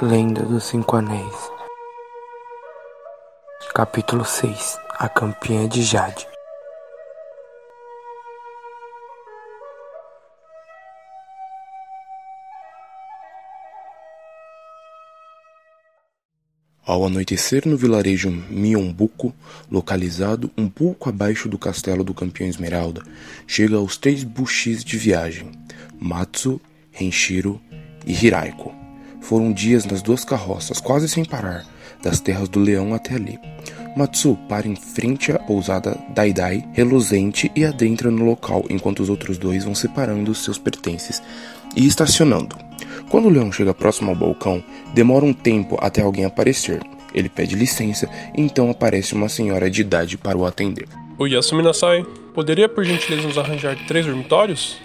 Lenda dos Cinco Anéis. Capítulo 6 A Campinha de Jade. Ao anoitecer no vilarejo Miombuco, localizado um pouco abaixo do castelo do campeão Esmeralda, chega aos três bushis de viagem, Matsu, Renshiro e Hiraiko. Foram dias nas duas carroças, quase sem parar, das terras do leão até ali. Matsu para em frente à pousada Daidai, reluzente, e adentra no local, enquanto os outros dois vão separando seus pertences e estacionando. Quando o leão chega próximo ao balcão, demora um tempo até alguém aparecer. Ele pede licença, então aparece uma senhora de idade para o atender. Oi, Yasumi Nasai, poderia por gentileza nos arranjar três dormitórios?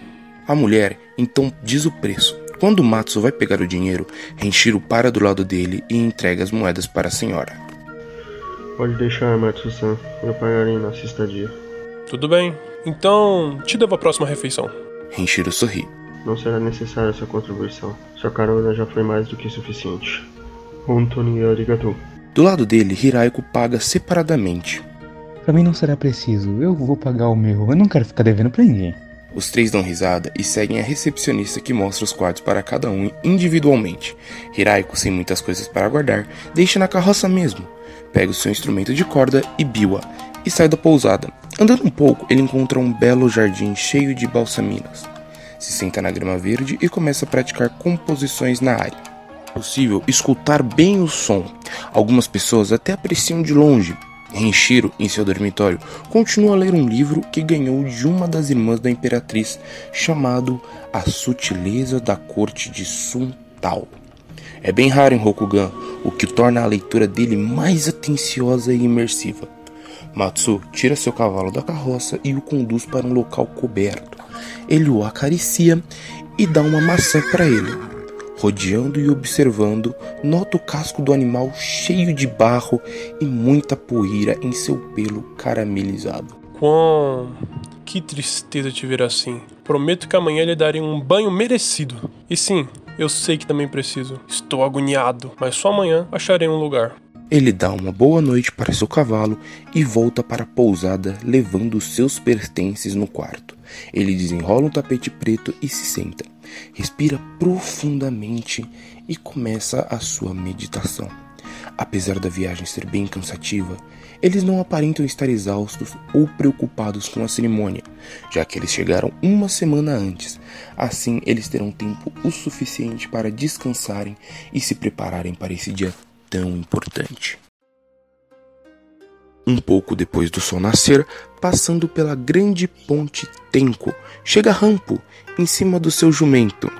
A mulher então diz o preço. Quando Matsu vai pegar o dinheiro, Renshiro para do lado dele e entrega as moedas para a senhora. Pode deixar, Matsu-san. Eu pagarei nossa estadia. Tudo bem. Então, te devo a próxima refeição. Renshiro sorri. Não será necessária sua contribuição. Sua carona já foi mais do que suficiente. Hontoni arigatou. Do lado dele, Hiraiko paga separadamente. Pra mim não será preciso. Eu vou pagar o meu. Eu não quero ficar devendo pra ninguém. Os três dão risada e seguem a recepcionista que mostra os quartos para cada um individualmente. Hiraiko, sem muitas coisas para guardar, deixa na carroça mesmo. Pega o seu instrumento de corda e biwa e sai da pousada. Andando um pouco, ele encontra um belo jardim cheio de balsaminas se senta na grama verde e começa a praticar composições na área. É possível escutar bem o som. Algumas pessoas até apreciam de longe. Renshiro, em seu dormitório, continua a ler um livro que ganhou de uma das irmãs da imperatriz, chamado A Sutileza da Corte de Sun Tao. É bem raro em Rokugan, o que torna a leitura dele mais atenciosa e imersiva. Matsu tira seu cavalo da carroça e o conduz para um local coberto. Ele o acaricia e dá uma maçã para ele. Rodeando e observando, nota o casco do animal cheio de barro e muita poeira em seu pelo caramelizado. Quão. Que tristeza te ver assim. Prometo que amanhã lhe darei um banho merecido. E sim, eu sei que também preciso. Estou agoniado, mas só amanhã acharei um lugar. Ele dá uma boa noite para seu cavalo e volta para a pousada, levando seus pertences no quarto. Ele desenrola um tapete preto e se senta. Respira profundamente e começa a sua meditação. Apesar da viagem ser bem cansativa, eles não aparentam estar exaustos ou preocupados com a cerimônia, já que eles chegaram uma semana antes. Assim, eles terão tempo o suficiente para descansarem e se prepararem para esse dia tão importante. Um pouco depois do sol nascer, passando pela grande ponte Tenko, chega Rampo em cima do seu jumento,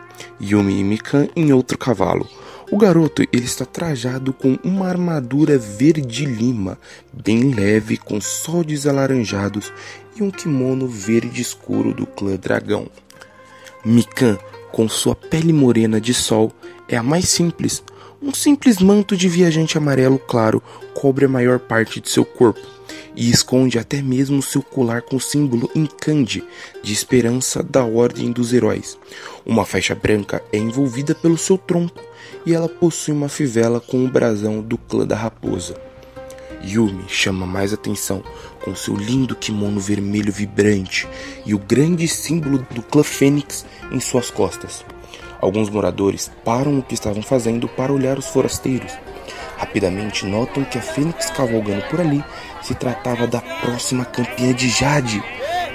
Yumi e Mikan em outro cavalo. O garoto ele está trajado com uma armadura verde lima, bem leve, com soldes alaranjados e um kimono verde escuro do clã dragão. Mikan, com sua pele morena de sol, é a mais simples, um simples manto de viajante amarelo claro cobre a maior parte de seu corpo e esconde até mesmo seu colar com o símbolo Incande de esperança da Ordem dos Heróis. Uma faixa branca é envolvida pelo seu tronco e ela possui uma fivela com o brasão do clã da raposa. Yumi chama mais atenção com seu lindo kimono vermelho vibrante e o grande símbolo do clã Fênix em suas costas. Alguns moradores param o que estavam fazendo para olhar os forasteiros. Rapidamente notam que a fênix cavalgando por ali se tratava da próxima campeã de Jade.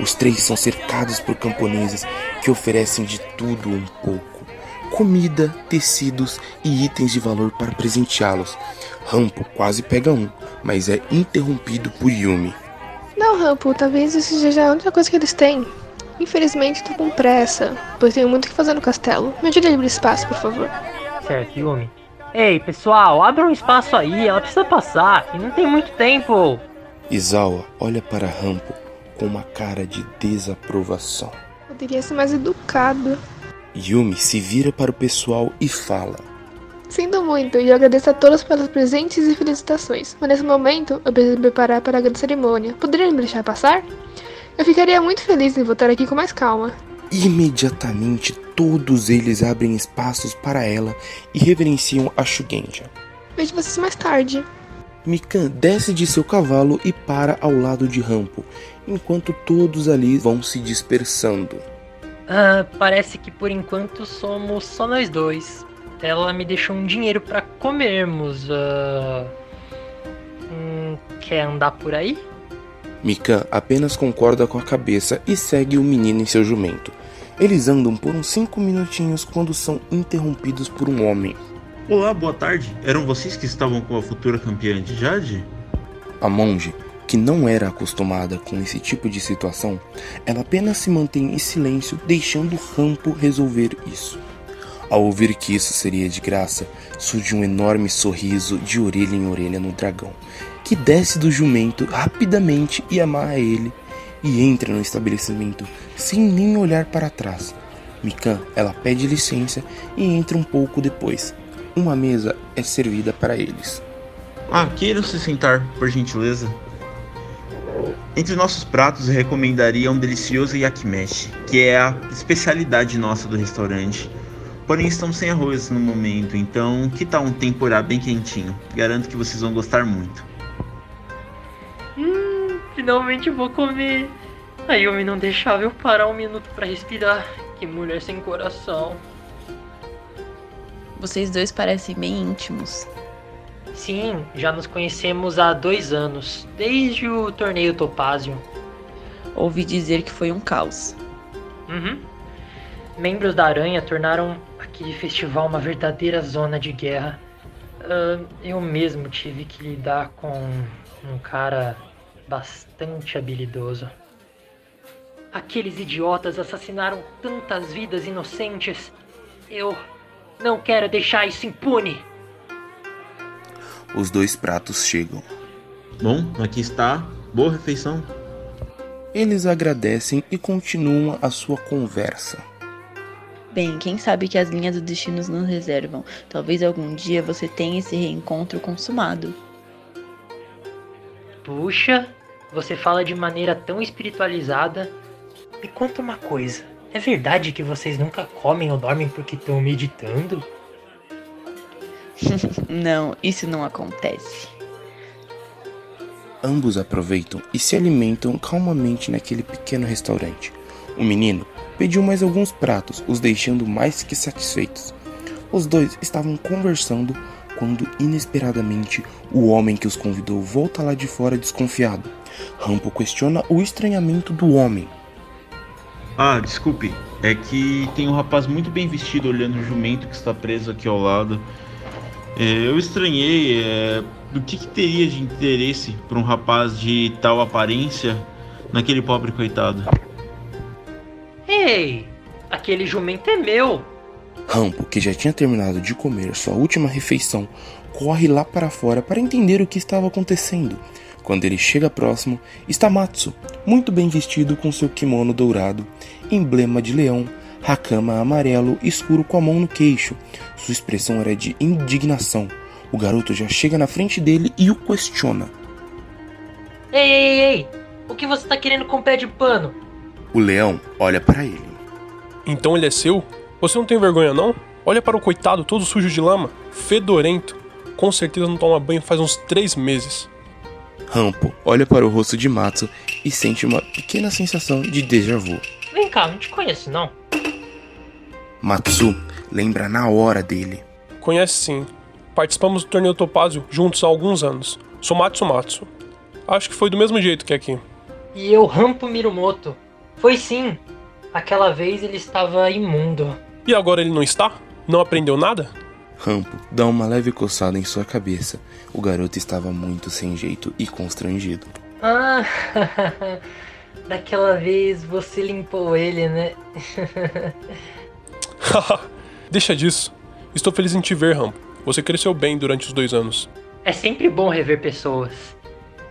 Os três são cercados por camponeses que oferecem de tudo um pouco: comida, tecidos e itens de valor para presenteá-los. Rampo quase pega um, mas é interrompido por Yumi. Não, Rampo, talvez isso seja a única coisa que eles têm. Infelizmente, tô com pressa, pois tenho muito o que fazer no castelo. Me ajude a abrir espaço, por favor. Certo, Yumi. Ei, pessoal, abra um espaço aí, ela precisa passar, e não tem muito tempo. Izawa olha para Rampo com uma cara de desaprovação. Poderia ser mais educado. Yumi se vira para o pessoal e fala: Sinto muito e eu agradeço a todos pelos presentes e felicitações, mas nesse momento eu preciso me preparar para a grande cerimônia. Poderia me deixar passar? Eu ficaria muito feliz em voltar aqui com mais calma. Imediatamente todos eles abrem espaços para ela e reverenciam a Shugenja. Vejo vocês mais tarde. Mikan desce de seu cavalo e para ao lado de Rampo, enquanto todos ali vão se dispersando. Ah, parece que por enquanto somos só nós dois. Ela me deixou um dinheiro para comermos. ah, hum, quer andar por aí? Mikan apenas concorda com a cabeça e segue o menino em seu jumento. Eles andam por uns cinco minutinhos quando são interrompidos por um homem. Olá, boa tarde. Eram vocês que estavam com a futura campeã de Jade? A monge, que não era acostumada com esse tipo de situação, ela apenas se mantém em silêncio, deixando Rampo resolver isso. Ao ouvir que isso seria de graça, surge um enorme sorriso de orelha em orelha no dragão, que desce do jumento rapidamente e amarra ele e entra no estabelecimento sem nem olhar para trás. Mikan, ela pede licença e entra um pouco depois. Uma mesa é servida para eles. Ah, queiram se sentar, por gentileza. Entre nossos pratos, recomendaria um delicioso yakimeshi, que é a especialidade nossa do restaurante. Porém, estamos sem arroz no momento, então que tal um tempurá bem quentinho? Garanto que vocês vão gostar muito. Finalmente vou comer. A Yumi não deixava eu parar um minuto para respirar. Que mulher sem coração. Vocês dois parecem bem íntimos. Sim, já nos conhecemos há dois anos, desde o torneio Topázio. Ouvi dizer que foi um caos. Uhum. Membros da Aranha tornaram aquele festival uma verdadeira zona de guerra. Ah, eu mesmo tive que lidar com um cara bastante habilidoso. Aqueles idiotas assassinaram tantas vidas inocentes. Eu não quero deixar isso impune. Os dois pratos chegam. Bom, aqui está. Boa refeição. Eles agradecem e continuam a sua conversa. Bem, quem sabe que as linhas do destino nos reservam. Talvez algum dia você tenha esse reencontro consumado. Puxa, você fala de maneira tão espiritualizada. Me conta uma coisa. É verdade que vocês nunca comem ou dormem porque estão meditando? não, isso não acontece. Ambos aproveitam e se alimentam calmamente naquele pequeno restaurante. O menino pediu mais alguns pratos, os deixando mais que satisfeitos. Os dois estavam conversando quando, inesperadamente, o homem que os convidou volta lá de fora desconfiado. Rampo questiona o estranhamento do homem. Ah, desculpe. É que tem um rapaz muito bem vestido olhando o jumento que está preso aqui ao lado. É, eu estranhei é, do que, que teria de interesse para um rapaz de tal aparência naquele pobre coitado. Ei, aquele jumento é meu. Rampo, que já tinha terminado de comer sua última refeição, corre lá para fora para entender o que estava acontecendo. Quando ele chega próximo, está Matsu, muito bem vestido com seu kimono dourado, emblema de leão, hakama amarelo escuro com a mão no queixo. Sua expressão era de indignação. O garoto já chega na frente dele e o questiona. Ei, ei, ei, ei! O que você tá querendo com pé de pano? O leão olha para ele. Então ele é seu? Você não tem vergonha não? Olha para o coitado todo sujo de lama, fedorento. Com certeza não toma banho faz uns três meses. Rampo olha para o rosto de Matsu e sente uma pequena sensação de déjà vu. Vem cá, não te conheço não. Matsu lembra na hora dele. Conhece sim. Participamos do torneio Topázio juntos há alguns anos. Sou Matsumatsu. Acho que foi do mesmo jeito que aqui. E eu, Rampo Mirumoto. Foi sim. Aquela vez ele estava imundo. E agora ele não está? Não aprendeu nada? Rampo dá uma leve coçada em sua cabeça. O garoto estava muito sem jeito e constrangido. Ah, daquela vez você limpou ele, né? Deixa disso. Estou feliz em te ver, Rampo. Você cresceu bem durante os dois anos. É sempre bom rever pessoas.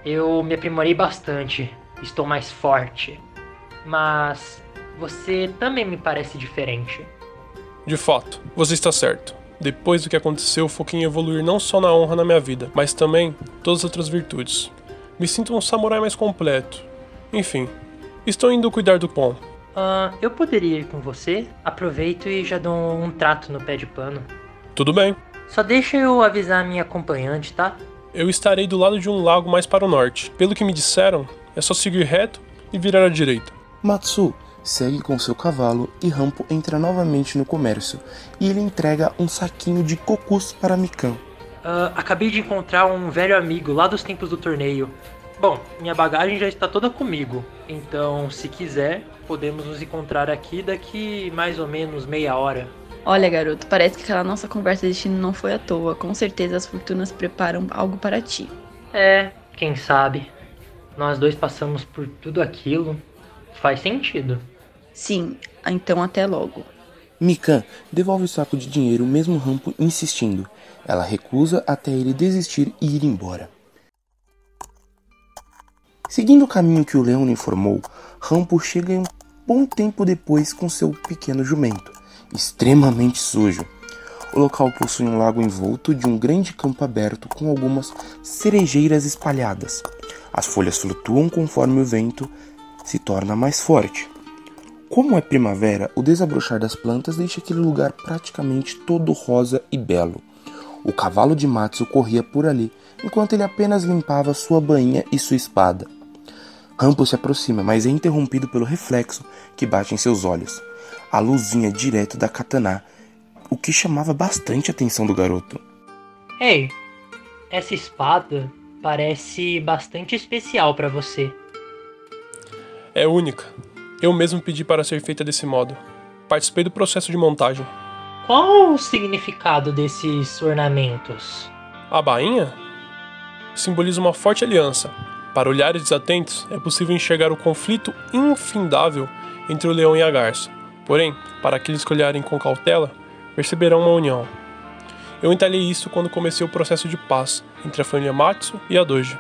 Eu me aprimorei bastante. Estou mais forte. Mas você também me parece diferente. De fato, você está certo. Depois do que aconteceu, foquei em evoluir não só na honra na minha vida, mas também todas as outras virtudes. Me sinto um samurai mais completo. Enfim, estou indo cuidar do pão. Ah, eu poderia ir com você? Aproveito e já dou um trato no pé de pano. Tudo bem. Só deixa eu avisar a minha acompanhante, tá? Eu estarei do lado de um lago mais para o norte. Pelo que me disseram, é só seguir reto e virar à direita. Matsu segue com seu cavalo e Rampo entra novamente no comércio e ele entrega um saquinho de cocus para Mikan. Ah, acabei de encontrar um velho amigo lá dos tempos do torneio. Bom, minha bagagem já está toda comigo, então se quiser, podemos nos encontrar aqui daqui mais ou menos meia hora. Olha, garoto, parece que aquela nossa conversa de destino não foi à toa. Com certeza as fortunas preparam algo para ti. É, quem sabe? Nós dois passamos por tudo aquilo. Faz sentido. Sim, então até logo. Mikan devolve o saco de dinheiro, mesmo Rampo insistindo. Ela recusa até ele desistir e ir embora. Seguindo o caminho que o leão informou, Rampo chega um bom tempo depois com seu pequeno jumento, extremamente sujo. O local possui um lago envolto de um grande campo aberto com algumas cerejeiras espalhadas. As folhas flutuam conforme o vento se torna mais forte. Como é primavera, o desabrochar das plantas deixa aquele lugar praticamente todo rosa e belo. O cavalo de Matsu corria por ali, enquanto ele apenas limpava sua bainha e sua espada. Rampo se aproxima, mas é interrompido pelo reflexo que bate em seus olhos. A luz vinha direto da katana, o que chamava bastante a atenção do garoto. Ei, essa espada parece bastante especial para você. É única. Eu mesmo pedi para ser feita desse modo. Participei do processo de montagem. Qual o significado desses ornamentos? A bainha simboliza uma forte aliança. Para olhares desatentos, é possível enxergar o conflito infindável entre o leão e a garça. Porém, para aqueles que olharem com cautela, perceberão uma união. Eu entalhei isso quando comecei o processo de paz entre a família Matsu e a Doji.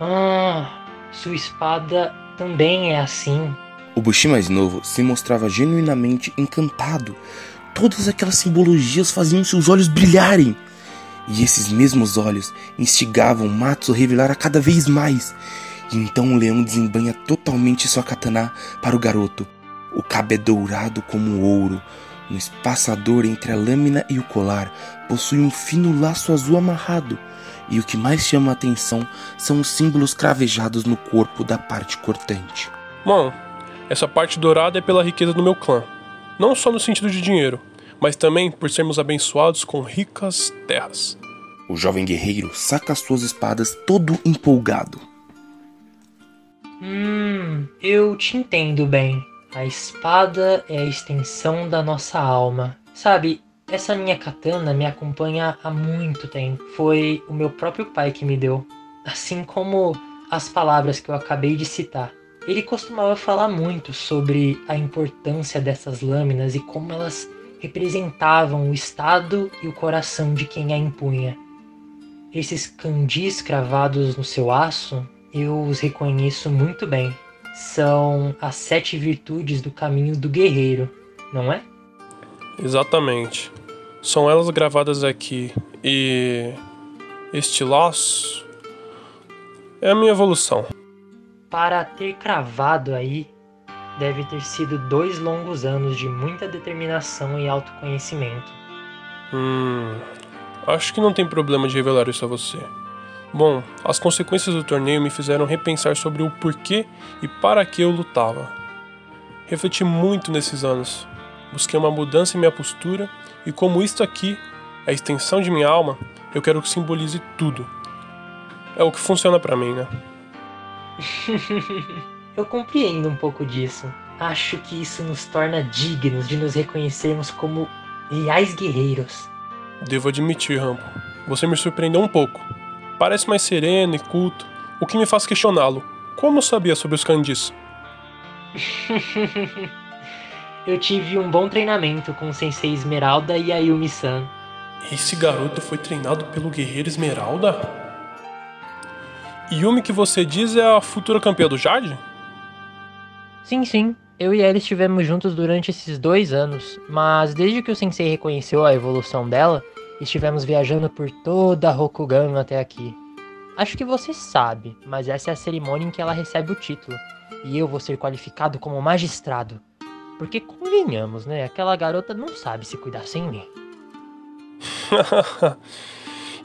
Ah, sua espada também é assim. O Bushi mais novo se mostrava genuinamente encantado. Todas aquelas simbologias faziam seus olhos brilharem. E esses mesmos olhos instigavam Matsu a revelar a cada vez mais. E então o leão desembanha totalmente sua katana para o garoto. O cabo é dourado como ouro. No espaçador entre a lâmina e o colar possui um fino laço azul amarrado. E o que mais chama a atenção são os símbolos cravejados no corpo da parte cortante. Bom, essa parte dourada é pela riqueza do meu clã. Não só no sentido de dinheiro, mas também por sermos abençoados com ricas terras. O jovem guerreiro saca suas espadas todo empolgado. Hum, eu te entendo bem. A espada é a extensão da nossa alma. Sabe, essa minha katana me acompanha há muito tempo. Foi o meu próprio pai que me deu. Assim como as palavras que eu acabei de citar. Ele costumava falar muito sobre a importância dessas lâminas e como elas representavam o estado e o coração de quem a empunha. Esses candis cravados no seu aço, eu os reconheço muito bem. São as sete virtudes do caminho do guerreiro, não é? Exatamente. São elas gravadas aqui. E este laço é a minha evolução. Para ter cravado aí, deve ter sido dois longos anos de muita determinação e autoconhecimento. Hum. Acho que não tem problema de revelar isso a você. Bom, as consequências do torneio me fizeram repensar sobre o porquê e para que eu lutava. Refleti muito nesses anos. Busquei uma mudança em minha postura e como isto aqui é a extensão de minha alma, eu quero que simbolize tudo. É o que funciona para mim, né? eu compreendo um pouco disso. Acho que isso nos torna dignos de nos reconhecermos como reais guerreiros. Devo admitir, Rampo, você me surpreendeu um pouco. Parece mais sereno e culto, o que me faz questioná-lo. Como sabia sobre os candis? eu tive um bom treinamento com o Sensei Esmeralda e a Yumi-san. Esse garoto foi treinado pelo Guerreiro Esmeralda? Yumi que você diz é a futura campeã do Jade? Sim, sim. Eu e ela estivemos juntos durante esses dois anos, mas desde que o Sensei reconheceu a evolução dela, estivemos viajando por toda a Rokugan até aqui. Acho que você sabe, mas essa é a cerimônia em que ela recebe o título. E eu vou ser qualificado como magistrado. Porque convenhamos, né? Aquela garota não sabe se cuidar sem mim.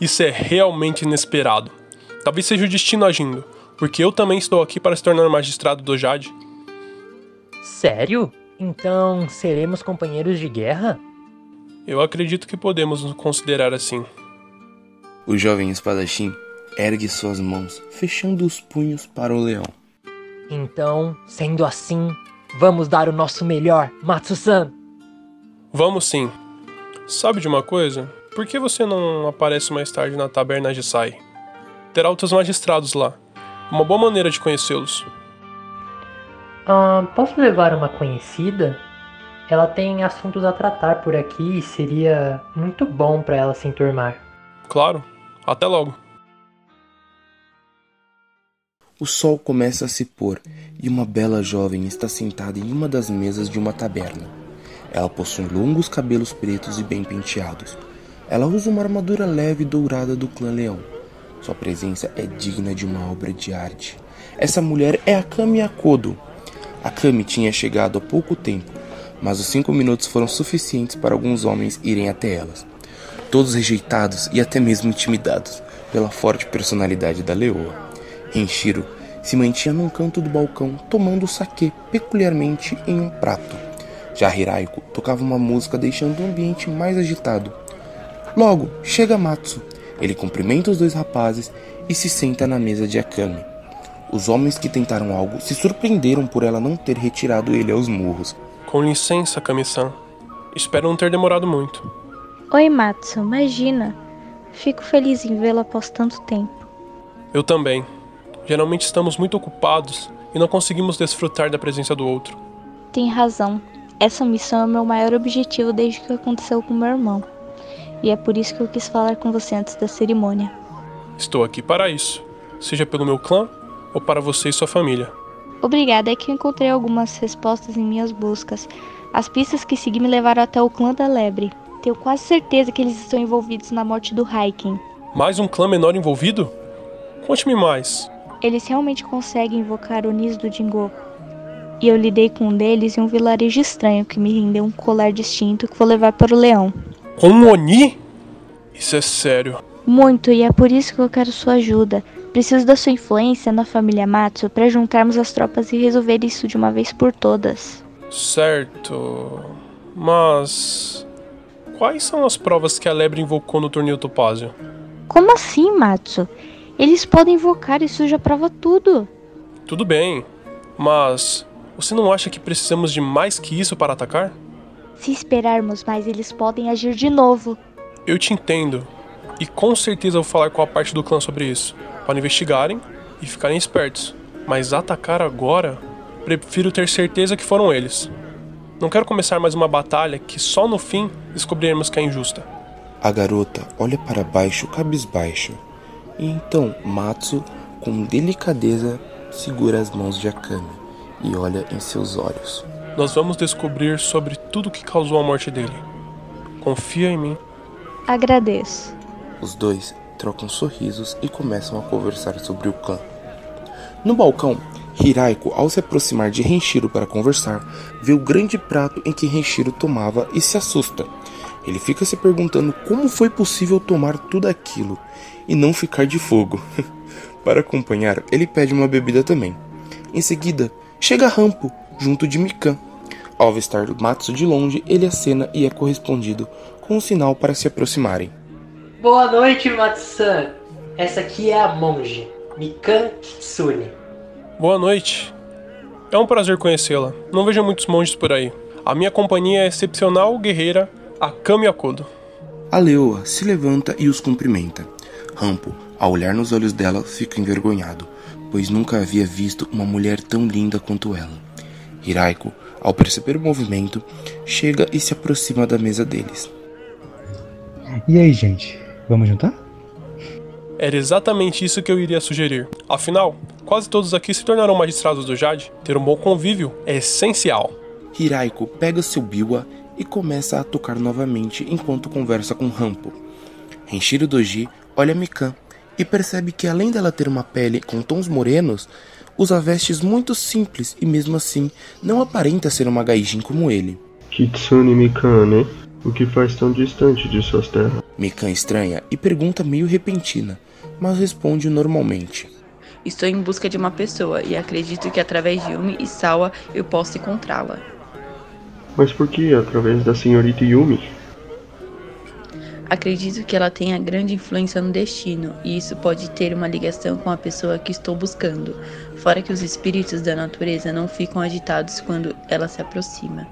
Isso é realmente inesperado. Talvez seja o destino agindo, porque eu também estou aqui para se tornar magistrado do Jade. Sério? Então seremos companheiros de guerra? Eu acredito que podemos nos considerar assim. O jovem espadachim ergue suas mãos, fechando os punhos para o leão. Então, sendo assim, vamos dar o nosso melhor, Matsu-san! Vamos sim. Sabe de uma coisa? Por que você não aparece mais tarde na taberna de Sai? Terá outros magistrados lá. Uma boa maneira de conhecê-los. Ah, posso levar uma conhecida? Ela tem assuntos a tratar por aqui e seria muito bom para ela se enturmar. Claro. Até logo. O sol começa a se pôr e uma bela jovem está sentada em uma das mesas de uma taberna. Ela possui longos cabelos pretos e bem penteados. Ela usa uma armadura leve dourada do clã Leão. Sua presença é digna de uma obra de arte. Essa mulher é a Kami Akodo. A Kami tinha chegado há pouco tempo, mas os cinco minutos foram suficientes para alguns homens irem até elas. Todos rejeitados e até mesmo intimidados pela forte personalidade da leoa. Renshiro se mantinha num canto do balcão tomando o peculiarmente em um prato. Já Hiraiko tocava uma música deixando o ambiente mais agitado. Logo, chega Matsu. Ele cumprimenta os dois rapazes e se senta na mesa de Akami. Os homens que tentaram algo se surpreenderam por ela não ter retirado ele aos murros. Com licença, Kami-san. Espero não ter demorado muito. Oi, Matsu. Imagina. Fico feliz em vê-lo após tanto tempo. Eu também. Geralmente estamos muito ocupados e não conseguimos desfrutar da presença do outro. Tem razão. Essa missão é o meu maior objetivo desde que aconteceu com meu irmão. E é por isso que eu quis falar com você antes da cerimônia. Estou aqui para isso, seja pelo meu clã ou para você e sua família. Obrigada, é que eu encontrei algumas respostas em minhas buscas. As pistas que segui me levaram até o clã da Lebre. Tenho quase certeza que eles estão envolvidos na morte do Haiken. Mais um clã menor envolvido? Conte-me mais. Eles realmente conseguem invocar Onis do Jingo. E eu lidei com um deles em um vilarejo estranho que me rendeu um colar distinto que vou levar para o leão. Com um Oni? Isso é sério. Muito, e é por isso que eu quero sua ajuda. Preciso da sua influência na família Matsu para juntarmos as tropas e resolver isso de uma vez por todas. Certo. Mas. Quais são as provas que a lebre invocou no torneio Topázio? Como assim, Matsu? Eles podem invocar, isso já prova tudo. Tudo bem, mas você não acha que precisamos de mais que isso para atacar? Se esperarmos mais, eles podem agir de novo. Eu te entendo. E com certeza vou falar com a parte do clã sobre isso. Para investigarem e ficarem espertos. Mas atacar agora, prefiro ter certeza que foram eles. Não quero começar mais uma batalha que só no fim descobriremos que é injusta. A garota olha para baixo, cabisbaixo. E então Matsu, com delicadeza, segura as mãos de Akami e olha em seus olhos. Nós vamos descobrir sobre tudo que causou a morte dele. Confia em mim. Agradeço. Os dois trocam sorrisos e começam a conversar sobre o clã. No balcão, Hiraiko, ao se aproximar de Renshiro para conversar, vê o grande prato em que Renshiro tomava e se assusta. Ele fica se perguntando como foi possível tomar tudo aquilo e não ficar de fogo. para acompanhar, ele pede uma bebida também. Em seguida, chega Rampo, junto de Mikan. Ao avistar Matsu de longe, ele acena e é correspondido com um sinal para se aproximarem. Boa noite, Matsu-san. Essa aqui é a monge, Mikan Kitsune. Boa noite. É um prazer conhecê-la. Não vejo muitos monges por aí. A minha companhia é a excepcional guerreira Akami Akodo. A leoa se levanta e os cumprimenta. Rampo, ao olhar nos olhos dela, fica envergonhado, pois nunca havia visto uma mulher tão linda quanto ela. Hiraiko, ao perceber o movimento, chega e se aproxima da mesa deles. E aí, gente? Vamos juntar? Era exatamente isso que eu iria sugerir. Afinal, quase todos aqui se tornaram magistrados do Jade. Ter um bom convívio é essencial. Hiraiko pega seu biwa e começa a tocar novamente enquanto conversa com Rampo. Renshiro Doji olha Mikan e percebe que além dela ter uma pele com tons morenos, usa vestes muito simples e mesmo assim não aparenta ser uma gaijin como ele. Kitsune Mikan, né? O que faz tão distante de suas terras? Mikan estranha e pergunta meio repentina, mas responde normalmente. Estou em busca de uma pessoa e acredito que através de Yumi e Sawa eu possa encontrá-la. Mas por que através da senhorita Yumi? Acredito que ela tenha grande influência no destino, e isso pode ter uma ligação com a pessoa que estou buscando. Fora que os espíritos da natureza não ficam agitados quando ela se aproxima.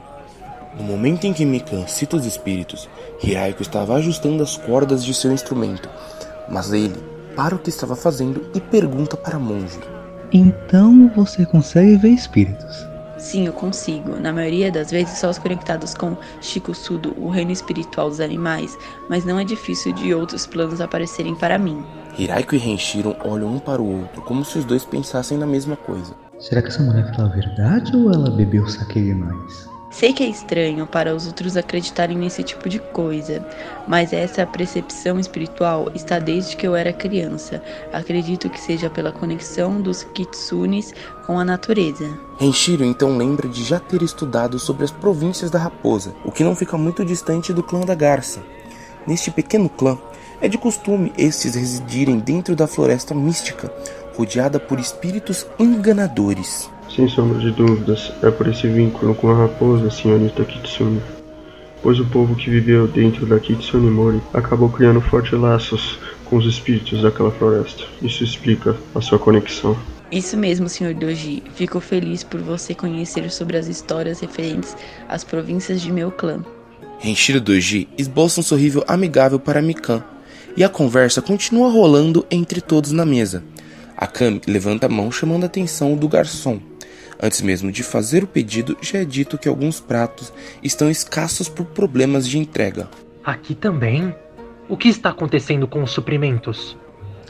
No momento em que Mikan cita os espíritos, Hiraiko estava ajustando as cordas de seu instrumento, mas ele para o que estava fazendo e pergunta para a monge. Então você consegue ver espíritos? Sim, eu consigo. Na maioria das vezes só os conectados com Shikusudo, o reino espiritual dos animais, mas não é difícil de outros planos aparecerem para mim. Hiraiko e Renshiro olham um para o outro, como se os dois pensassem na mesma coisa. Será que essa mulher fala a verdade ou ela bebeu saque demais? Sei que é estranho para os outros acreditarem nesse tipo de coisa, mas essa percepção espiritual está desde que eu era criança. Acredito que seja pela conexão dos kitsunes com a natureza. Renshiro então lembra de já ter estudado sobre as províncias da raposa, o que não fica muito distante do clã da garça. Neste pequeno clã, é de costume estes residirem dentro da floresta mística, rodeada por espíritos enganadores. Sem sombra de dúvidas, é por esse vínculo com a raposa, senhorita Kitsune. Pois o povo que viveu dentro da Kitsune Mori acabou criando fortes laços com os espíritos daquela floresta. Isso explica a sua conexão. Isso mesmo, Sr. Doji. Fico feliz por você conhecer sobre as histórias referentes às províncias de meu clã. Renshiro Doji esboça um sorriso amigável para Mikan, e a conversa continua rolando entre todos na mesa. Akami levanta a mão chamando a atenção do garçom. Antes mesmo de fazer o pedido, já é dito que alguns pratos estão escassos por problemas de entrega. Aqui também? O que está acontecendo com os suprimentos?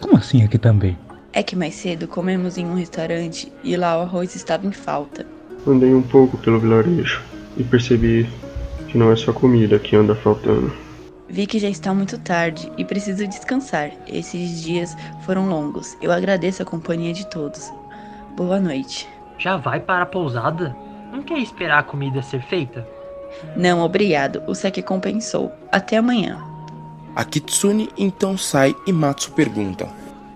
Como assim aqui também? É que mais cedo comemos em um restaurante e lá o arroz estava em falta. Andei um pouco pelo vilarejo e percebi que não é só comida que anda faltando. Vi que já está muito tarde e preciso descansar. Esses dias foram longos. Eu agradeço a companhia de todos. Boa noite. Já vai para a pousada? Não quer esperar a comida ser feita? Não, obrigado. O Seki compensou. Até amanhã. A Kitsune então sai e Matsu pergunta: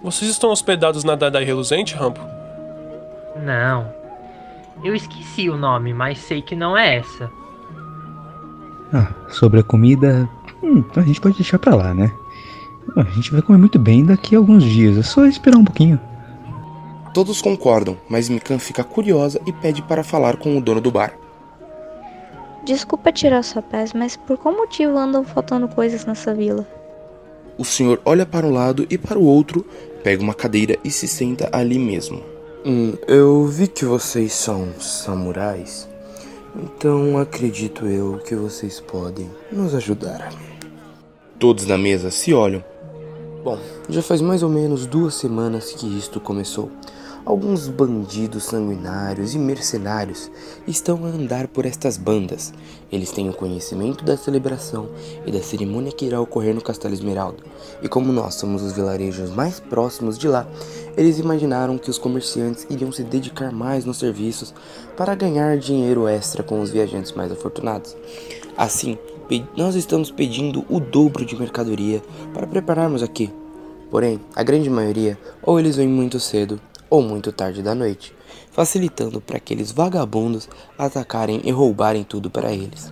Vocês estão hospedados na Dadai Reluzente, Rampo? Não. Eu esqueci o nome, mas sei que não é essa. Ah, sobre a comida, hum, a gente pode deixar pra lá, né? A gente vai comer muito bem daqui a alguns dias, é só esperar um pouquinho. Todos concordam, mas Mikan fica curiosa e pede para falar com o dono do bar. Desculpa tirar sua paz, mas por qual motivo andam faltando coisas nessa vila? O senhor olha para um lado e para o outro, pega uma cadeira e se senta ali mesmo. Hum, eu vi que vocês são samurais, então acredito eu que vocês podem nos ajudar. Todos na mesa se olham. Bom, já faz mais ou menos duas semanas que isto começou. Alguns bandidos sanguinários e mercenários estão a andar por estas bandas. Eles têm o conhecimento da celebração e da cerimônia que irá ocorrer no Castelo Esmeralda. E como nós somos os vilarejos mais próximos de lá, eles imaginaram que os comerciantes iriam se dedicar mais nos serviços para ganhar dinheiro extra com os viajantes mais afortunados. Assim, nós estamos pedindo o dobro de mercadoria para prepararmos aqui. Porém, a grande maioria ou eles vêm muito cedo ou muito tarde da noite, facilitando para aqueles vagabundos atacarem e roubarem tudo para eles.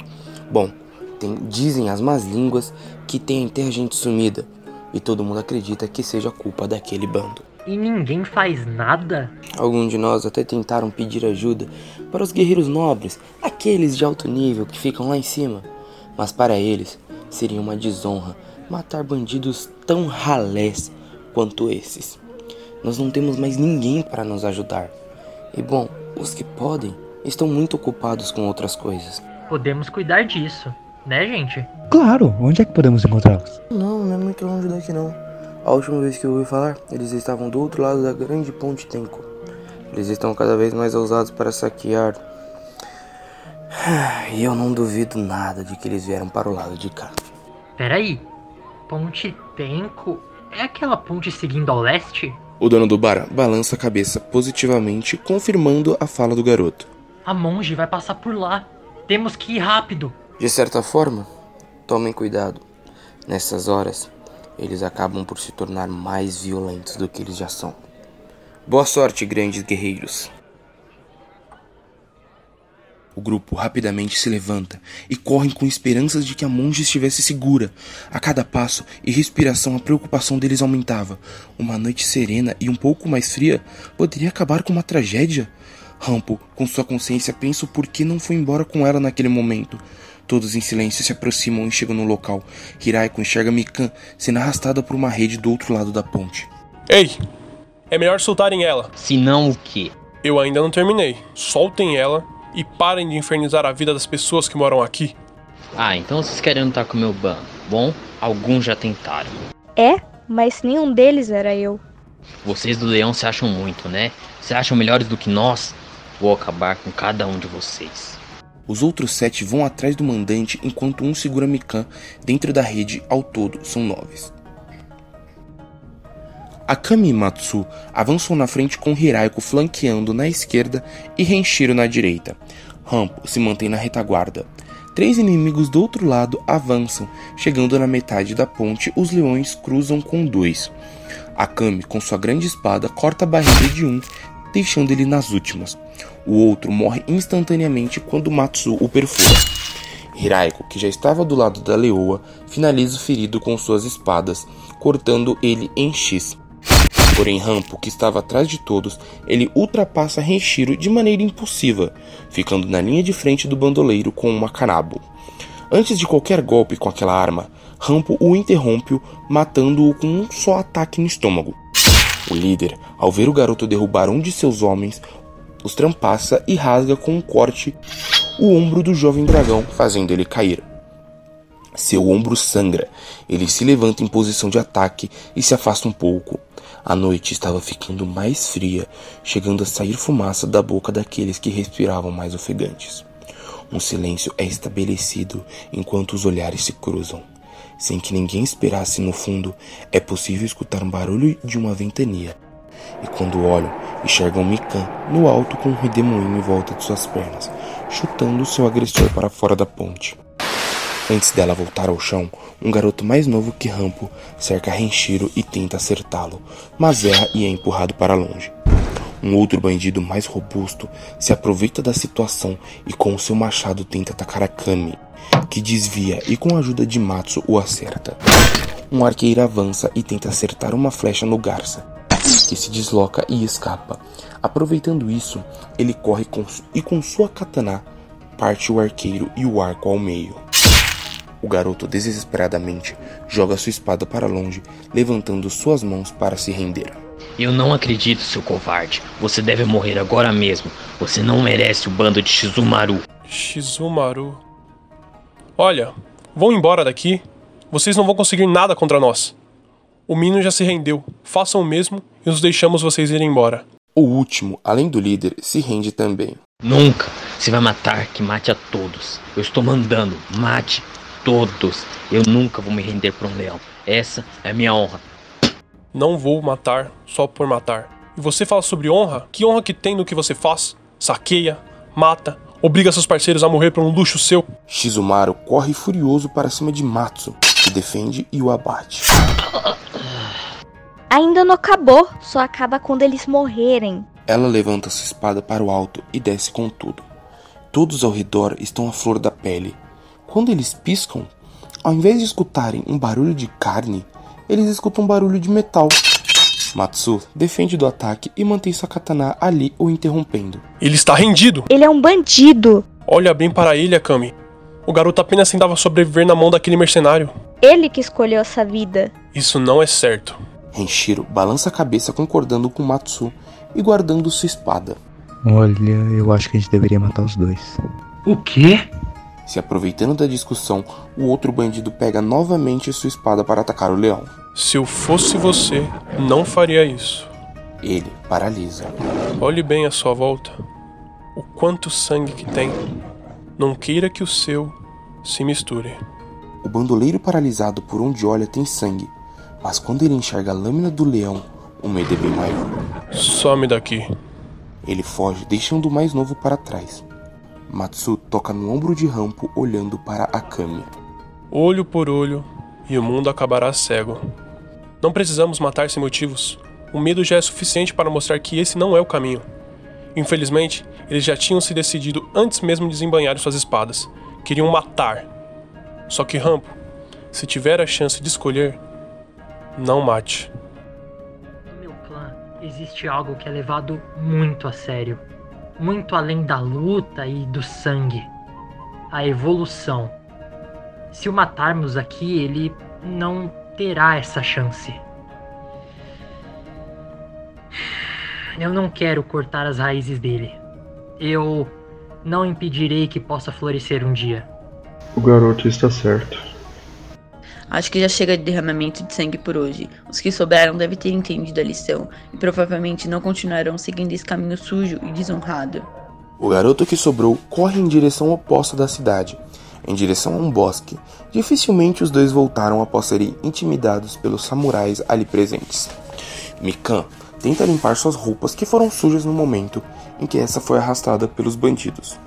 Bom, tem, dizem as más línguas que tem ter gente sumida e todo mundo acredita que seja culpa daquele bando. E ninguém faz nada? Alguns de nós até tentaram pedir ajuda para os guerreiros nobres, aqueles de alto nível que ficam lá em cima, mas para eles seria uma desonra matar bandidos tão ralés quanto esses. Nós não temos mais ninguém para nos ajudar. E bom, os que podem estão muito ocupados com outras coisas. Podemos cuidar disso, né, gente? Claro, onde é que podemos encontrá-los? Não, não é muito longe daqui não. A última vez que eu ouvi falar, eles estavam do outro lado da grande ponte Tenko. Eles estão cada vez mais ousados para saquear. E eu não duvido nada de que eles vieram para o lado de cá. Peraí, Ponte Tenko é aquela ponte seguindo ao leste? O dono do bar balança a cabeça positivamente, confirmando a fala do garoto. A monge vai passar por lá. Temos que ir rápido. De certa forma, tomem cuidado. Nessas horas, eles acabam por se tornar mais violentos do que eles já são. Boa sorte, grandes guerreiros. O grupo rapidamente se levanta e correm com esperanças de que a monge estivesse segura. A cada passo e respiração, a preocupação deles aumentava. Uma noite serena e um pouco mais fria poderia acabar com uma tragédia. Rampo, com sua consciência, pensa o porquê não foi embora com ela naquele momento. Todos em silêncio se aproximam e chegam no local. Hiraiko enxerga Mikan sendo arrastada por uma rede do outro lado da ponte. Ei! É melhor soltarem ela. Se não, o quê? Eu ainda não terminei. Soltem ela e parem de infernizar a vida das pessoas que moram aqui. Ah, então vocês querem lutar com o meu bando. Bom, alguns já tentaram. É, mas nenhum deles era eu. Vocês do leão se acham muito, né? Se acham melhores do que nós? Vou acabar com cada um de vocês. Os outros sete vão atrás do mandante enquanto um segura Mikan dentro da rede. Ao todo, são nove. Akami e Matsu avançam na frente com Hiraiko flanqueando na esquerda e Renshiro na direita. Rampo se mantém na retaguarda. Três inimigos do outro lado avançam, chegando na metade da ponte, os leões cruzam com dois. Akami, com sua grande espada, corta a barriga de um, deixando ele nas últimas. O outro morre instantaneamente quando Matsu o perfura. Hiraiko, que já estava do lado da leoa, finaliza o ferido com suas espadas, cortando ele em X. Porém, Rampo, que estava atrás de todos, ele ultrapassa Renshiro de maneira impulsiva, ficando na linha de frente do bandoleiro com uma canabo. Antes de qualquer golpe com aquela arma, Rampo o interrompe, matando-o com um só ataque no estômago. O líder, ao ver o garoto derrubar um de seus homens, os trampassa e rasga com um corte o ombro do jovem dragão, fazendo ele cair. Seu ombro sangra. Ele se levanta em posição de ataque e se afasta um pouco. A noite estava ficando mais fria, chegando a sair fumaça da boca daqueles que respiravam mais ofegantes. Um silêncio é estabelecido enquanto os olhares se cruzam. Sem que ninguém esperasse no fundo, é possível escutar um barulho de uma ventania. E quando olham, enxergam Mikan no alto com um redemoinho em volta de suas pernas, chutando seu agressor para fora da ponte. Antes dela voltar ao chão, um garoto mais novo que Rampo cerca Renshiro e tenta acertá-lo, mas erra e é empurrado para longe. Um outro bandido mais robusto se aproveita da situação e com seu machado tenta atacar a Kami, que desvia e com a ajuda de Matsu o acerta. Um arqueiro avança e tenta acertar uma flecha no Garça, que se desloca e escapa. Aproveitando isso, ele corre com, e com sua katana parte o arqueiro e o arco ao meio. O garoto desesperadamente joga sua espada para longe, levantando suas mãos para se render. Eu não acredito, seu covarde. Você deve morrer agora mesmo. Você não merece o bando de Shizumaru. Shizumaru. Olha, vão embora daqui. Vocês não vão conseguir nada contra nós. O Mino já se rendeu. Façam o mesmo e nos deixamos vocês irem embora. O último, além do líder, se rende também. Nunca! Se vai matar, que mate a todos. Eu estou mandando, mate todos. Eu nunca vou me render para um leão. Essa é a minha honra. Não vou matar só por matar. E você fala sobre honra? Que honra que tem no que você faz? Saqueia, mata, obriga seus parceiros a morrer por um luxo seu. Shizumaru corre furioso para cima de Matsu, que defende e o abate. Ainda não acabou, só acaba quando eles morrerem. Ela levanta sua espada para o alto e desce com tudo. Todos ao redor estão à flor da pele. Quando eles piscam, ao invés de escutarem um barulho de carne, eles escutam um barulho de metal. Matsu defende do ataque e mantém sua katana ali o interrompendo. Ele está rendido. Ele é um bandido. Olha bem para ele, Akami. O garoto apenas tentava sobreviver na mão daquele mercenário. Ele que escolheu essa vida. Isso não é certo. Renshiro balança a cabeça concordando com Matsu e guardando sua espada. Olha, eu acho que a gente deveria matar os dois. O quê? Se aproveitando da discussão, o outro bandido pega novamente sua espada para atacar o leão. Se eu fosse você, não faria isso. Ele paralisa. Olhe bem à sua volta. O quanto sangue que tem. Não queira que o seu se misture. O bandoleiro paralisado por onde olha tem sangue, Mas quando ele enxerga a lâmina do leão, o medo é bem maior. Some daqui. Ele foge, deixando o mais novo para trás. Matsu toca no ombro de Rampo, olhando para Akami. Olho por olho, e o mundo acabará cego. Não precisamos matar sem motivos. O medo já é suficiente para mostrar que esse não é o caminho. Infelizmente, eles já tinham se decidido antes mesmo de desembanhar suas espadas. Queriam matar. Só que Rampo, se tiver a chance de escolher, não mate. No meu clã existe algo que é levado muito a sério. Muito além da luta e do sangue. A evolução. Se o matarmos aqui, ele não terá essa chance. Eu não quero cortar as raízes dele. Eu não impedirei que possa florescer um dia. O garoto está certo. Acho que já chega de derramamento de sangue por hoje. Os que sobraram devem ter entendido a lição e provavelmente não continuarão seguindo esse caminho sujo e desonrado. O garoto que sobrou corre em direção oposta da cidade, em direção a um bosque. Dificilmente os dois voltaram após serem intimidados pelos samurais ali presentes. Mikan tenta limpar suas roupas que foram sujas no momento em que essa foi arrastada pelos bandidos.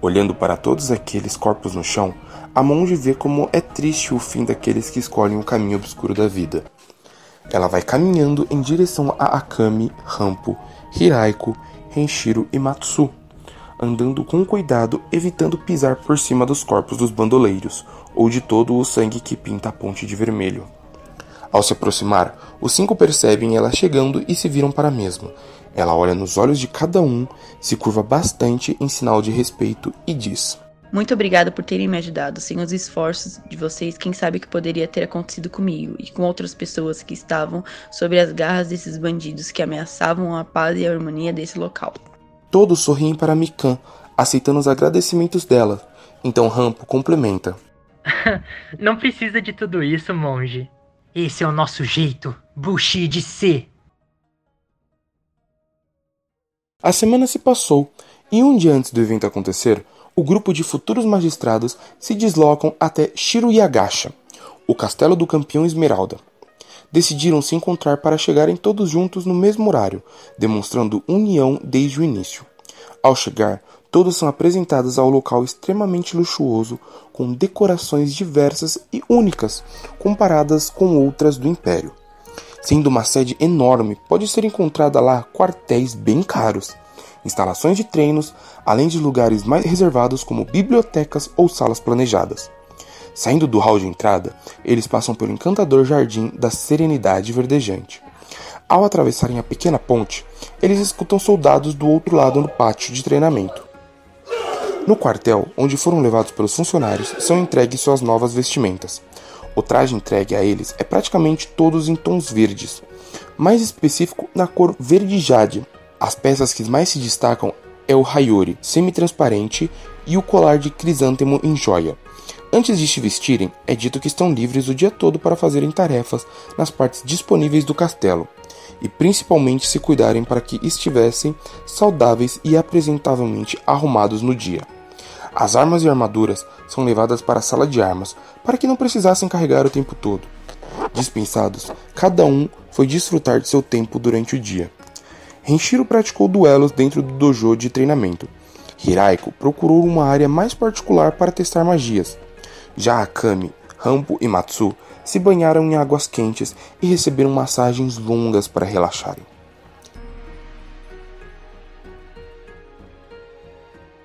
Olhando para todos aqueles corpos no chão, a monge vê como é triste o fim daqueles que escolhem o caminho obscuro da vida. Ela vai caminhando em direção a Akami, Rampo, Hiraiko, Renshiro e Matsu, andando com cuidado, evitando pisar por cima dos corpos dos bandoleiros ou de todo o sangue que pinta a ponte de vermelho. Ao se aproximar, os cinco percebem ela chegando e se viram para a mesma. Ela olha nos olhos de cada um, se curva bastante em sinal de respeito e diz: Muito obrigada por terem me ajudado. Sem os esforços de vocês, quem sabe o que poderia ter acontecido comigo e com outras pessoas que estavam sob as garras desses bandidos que ameaçavam a paz e a harmonia desse local. Todos sorriem para Mikan, aceitando os agradecimentos dela. Então Rampo complementa: Não precisa de tudo isso, monge. Esse é o nosso jeito, Bushi de ser. A semana se passou e um dia antes do evento acontecer, o grupo de futuros magistrados se deslocam até Shiruyagasha, o castelo do campeão Esmeralda. Decidiram se encontrar para chegarem todos juntos no mesmo horário, demonstrando união desde o início. Ao chegar, todos são apresentados ao local extremamente luxuoso, com decorações diversas e únicas, comparadas com outras do Império. Sendo uma sede enorme, pode ser encontrada lá quartéis bem caros, instalações de treinos, além de lugares mais reservados como bibliotecas ou salas planejadas. Saindo do hall de entrada, eles passam pelo encantador jardim da Serenidade Verdejante. Ao atravessarem a pequena ponte, eles escutam soldados do outro lado no pátio de treinamento. No quartel, onde foram levados pelos funcionários, são entregues suas novas vestimentas. O traje entregue a eles é praticamente todos em tons verdes, mais específico na cor verde jade. As peças que mais se destacam é o hayori, semi-transparente, e o colar de crisântemo em joia. Antes de se vestirem, é dito que estão livres o dia todo para fazerem tarefas nas partes disponíveis do castelo, e principalmente se cuidarem para que estivessem saudáveis e apresentavelmente arrumados no dia. As armas e armaduras são levadas para a sala de armas para que não precisassem carregar o tempo todo. Dispensados, cada um foi desfrutar de seu tempo durante o dia. Renshiro praticou duelos dentro do dojo de treinamento. Hiraiko procurou uma área mais particular para testar magias. Já Akami, Rampo e Matsu se banharam em águas quentes e receberam massagens longas para relaxarem.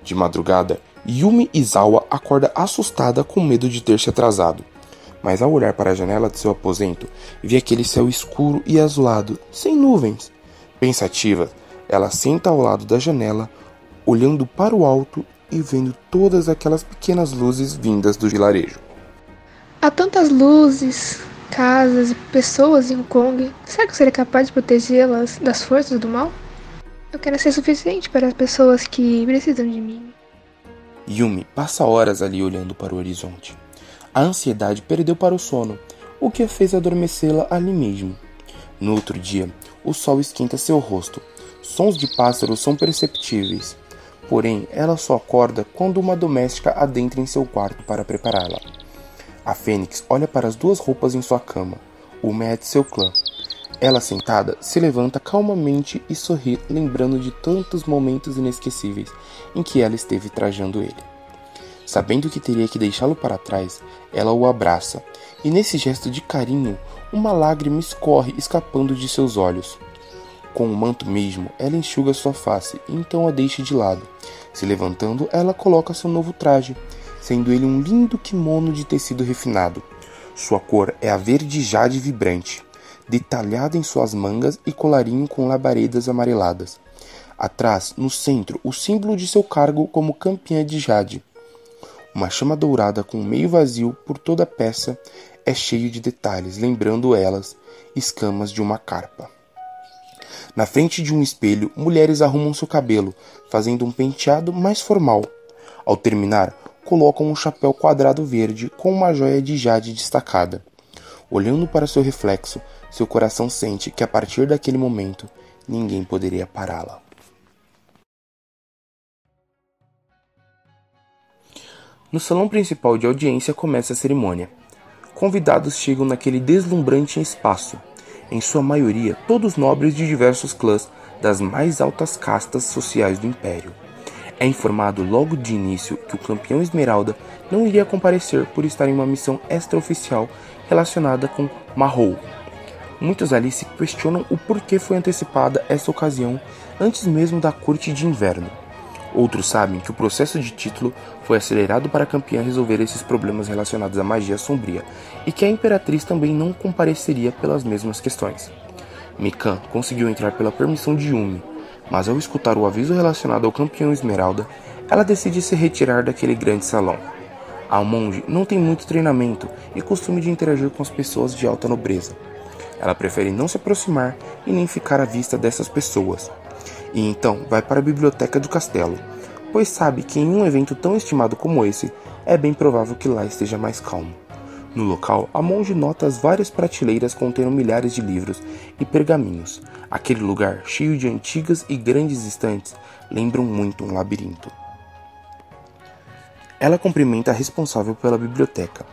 De madrugada, Yumi Izawa acorda assustada com medo de ter se atrasado. Mas ao olhar para a janela de seu aposento, vê aquele céu escuro e azulado, sem nuvens. Pensativa, ela senta ao lado da janela, olhando para o alto e vendo todas aquelas pequenas luzes vindas do vilarejo. Há tantas luzes, casas e pessoas em Hong Kong. Será que eu serei capaz de protegê-las das forças do mal? Eu quero ser suficiente para as pessoas que precisam de mim. Yumi passa horas ali olhando para o horizonte. A ansiedade perdeu para o sono, o que a fez adormecê-la ali mesmo. No outro dia, o sol esquenta seu rosto. Sons de pássaros são perceptíveis. Porém, ela só acorda quando uma doméstica adentra em seu quarto para prepará-la. A Fênix olha para as duas roupas em sua cama. uma é de seu clã. Ela, sentada, se levanta calmamente e sorri, lembrando de tantos momentos inesquecíveis em que ela esteve trajando ele. Sabendo que teria que deixá-lo para trás, ela o abraça, e nesse gesto de carinho, uma lágrima escorre escapando de seus olhos. Com o manto mesmo, ela enxuga sua face e então a deixa de lado. Se levantando, ela coloca seu novo traje, sendo ele um lindo kimono de tecido refinado. Sua cor é a verde jade vibrante detalhada em suas mangas e colarinho com labaredas amareladas. Atrás, no centro, o símbolo de seu cargo como campeã de Jade. Uma chama dourada com meio vazio por toda a peça é cheio de detalhes, lembrando elas escamas de uma carpa. Na frente de um espelho, mulheres arrumam seu cabelo, fazendo um penteado mais formal. Ao terminar, colocam um chapéu quadrado verde com uma joia de jade destacada. Olhando para seu reflexo, seu coração sente que a partir daquele momento ninguém poderia pará-la. No salão principal de audiência começa a cerimônia. Convidados chegam naquele deslumbrante espaço, em sua maioria todos nobres de diversos clãs das mais altas castas sociais do império. É informado logo de início que o campeão Esmeralda não iria comparecer por estar em uma missão extraoficial relacionada com Mahou, Muitos ali se questionam o porquê foi antecipada essa ocasião antes mesmo da corte de inverno. Outros sabem que o processo de título foi acelerado para a campeã resolver esses problemas relacionados à magia sombria e que a imperatriz também não compareceria pelas mesmas questões. Mikan conseguiu entrar pela permissão de Yumi, mas ao escutar o aviso relacionado ao campeão Esmeralda, ela decide se retirar daquele grande salão. A monge não tem muito treinamento e costume de interagir com as pessoas de alta nobreza, ela prefere não se aproximar e nem ficar à vista dessas pessoas. E então vai para a biblioteca do castelo, pois sabe que em um evento tão estimado como esse, é bem provável que lá esteja mais calmo. No local, a monge nota as várias prateleiras contendo milhares de livros e pergaminhos. Aquele lugar, cheio de antigas e grandes estantes, lembram muito um labirinto. Ela cumprimenta a responsável pela biblioteca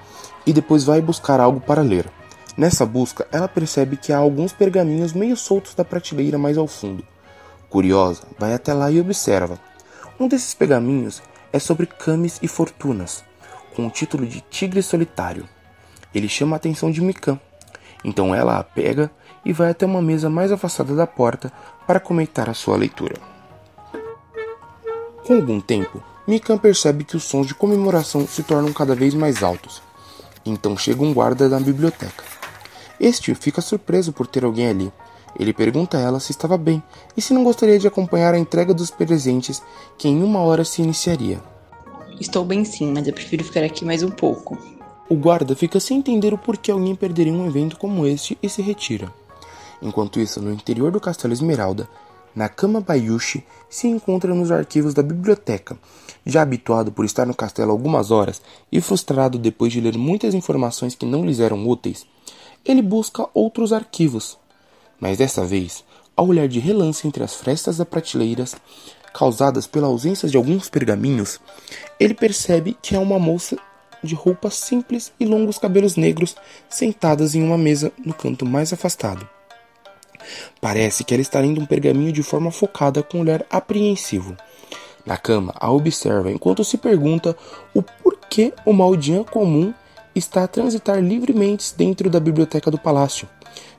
e depois vai buscar algo para ler. Nessa busca, ela percebe que há alguns pergaminhos meio soltos da prateleira mais ao fundo. Curiosa, vai até lá e observa. Um desses pergaminhos é sobre camis e fortunas, com o título de Tigre Solitário. Ele chama a atenção de Mikan. Então ela a pega e vai até uma mesa mais afastada da porta para comentar a sua leitura. Com algum tempo, Mikan percebe que os sons de comemoração se tornam cada vez mais altos. Então chega um guarda da biblioteca. Este fica surpreso por ter alguém ali. Ele pergunta a ela se estava bem e se não gostaria de acompanhar a entrega dos presentes que em uma hora se iniciaria. Estou bem sim, mas eu prefiro ficar aqui mais um pouco. O guarda fica sem entender o porquê alguém perderia um evento como este e se retira. Enquanto isso, no interior do Castelo Esmeralda, Nakama Bayushi se encontra nos arquivos da biblioteca. Já habituado por estar no castelo algumas horas e frustrado depois de ler muitas informações que não lhes eram úteis, ele busca outros arquivos. Mas dessa vez, ao olhar de relance entre as frestas das prateleiras, causadas pela ausência de alguns pergaminhos, ele percebe que é uma moça de roupas simples e longos cabelos negros sentadas em uma mesa no canto mais afastado. Parece que ela está lendo um pergaminho de forma focada com um olhar apreensivo. Na cama, a observa enquanto se pergunta o porquê o Maldian comum está a transitar livremente dentro da biblioteca do palácio,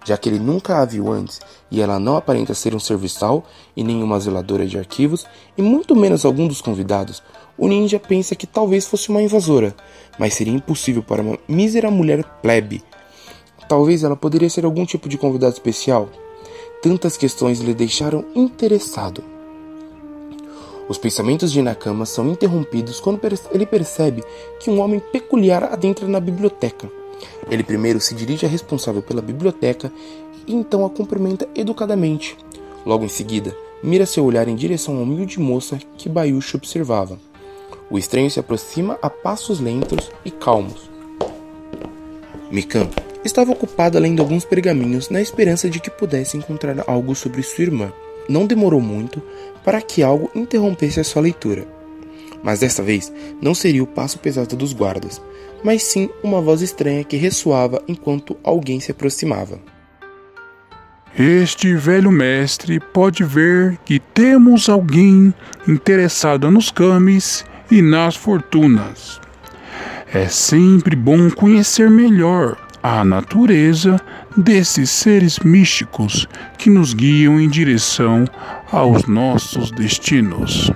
já que ele nunca a viu antes e ela não aparenta ser um serviçal e nenhuma zeladora de arquivos, e muito menos algum dos convidados, o ninja pensa que talvez fosse uma invasora, mas seria impossível para uma mísera mulher plebe. Talvez ela poderia ser algum tipo de convidado especial. Tantas questões lhe deixaram interessado. Os pensamentos de Nakama são interrompidos quando ele percebe que um homem peculiar adentra na biblioteca. Ele primeiro se dirige à responsável pela biblioteca e então a cumprimenta educadamente. Logo em seguida, mira seu olhar em direção à humilde moça que Bayushi observava. O estranho se aproxima a passos lentos e calmos. Mikan estava ocupada lendo alguns pergaminhos na esperança de que pudesse encontrar algo sobre sua irmã. Não demorou muito para que algo interrompesse a sua leitura. Mas desta vez não seria o passo pesado dos guardas, mas sim uma voz estranha que ressoava enquanto alguém se aproximava. Este velho mestre pode ver que temos alguém interessado nos camis e nas fortunas. É sempre bom conhecer melhor a natureza desses seres místicos que nos guiam em direção aos nossos destinos.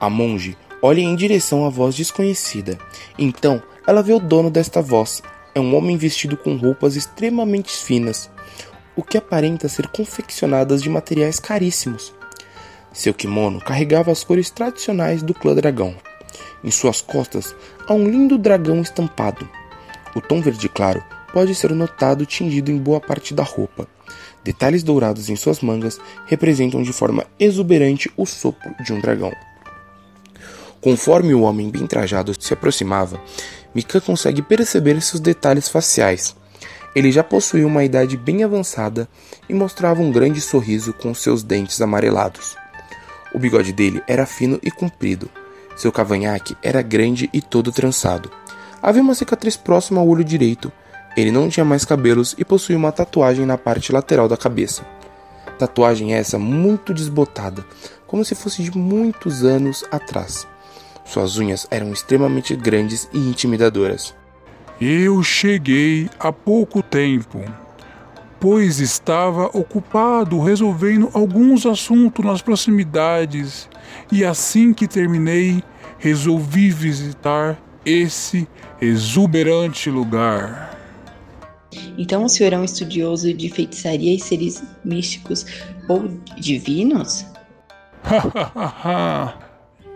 A monge olha em direção à voz desconhecida. Então, ela vê o dono desta voz. É um homem vestido com roupas extremamente finas, o que aparenta ser confeccionadas de materiais caríssimos. Seu kimono carregava as cores tradicionais do clã dragão. Em suas costas há um lindo dragão estampado. O tom verde claro pode ser notado tingido em boa parte da roupa. Detalhes dourados em suas mangas representam de forma exuberante o sopro de um dragão. Conforme o homem bem trajado se aproximava, Mika consegue perceber seus detalhes faciais. Ele já possuía uma idade bem avançada e mostrava um grande sorriso com seus dentes amarelados. O bigode dele era fino e comprido. Seu cavanhaque era grande e todo trançado. Havia uma cicatriz próxima ao olho direito. Ele não tinha mais cabelos e possuía uma tatuagem na parte lateral da cabeça. Tatuagem essa muito desbotada, como se fosse de muitos anos atrás. Suas unhas eram extremamente grandes e intimidadoras. Eu cheguei há pouco tempo, pois estava ocupado resolvendo alguns assuntos nas proximidades, e assim que terminei, resolvi visitar esse exuberante lugar. Então o senhor é um estudioso de feitiçaria e seres místicos ou divinos?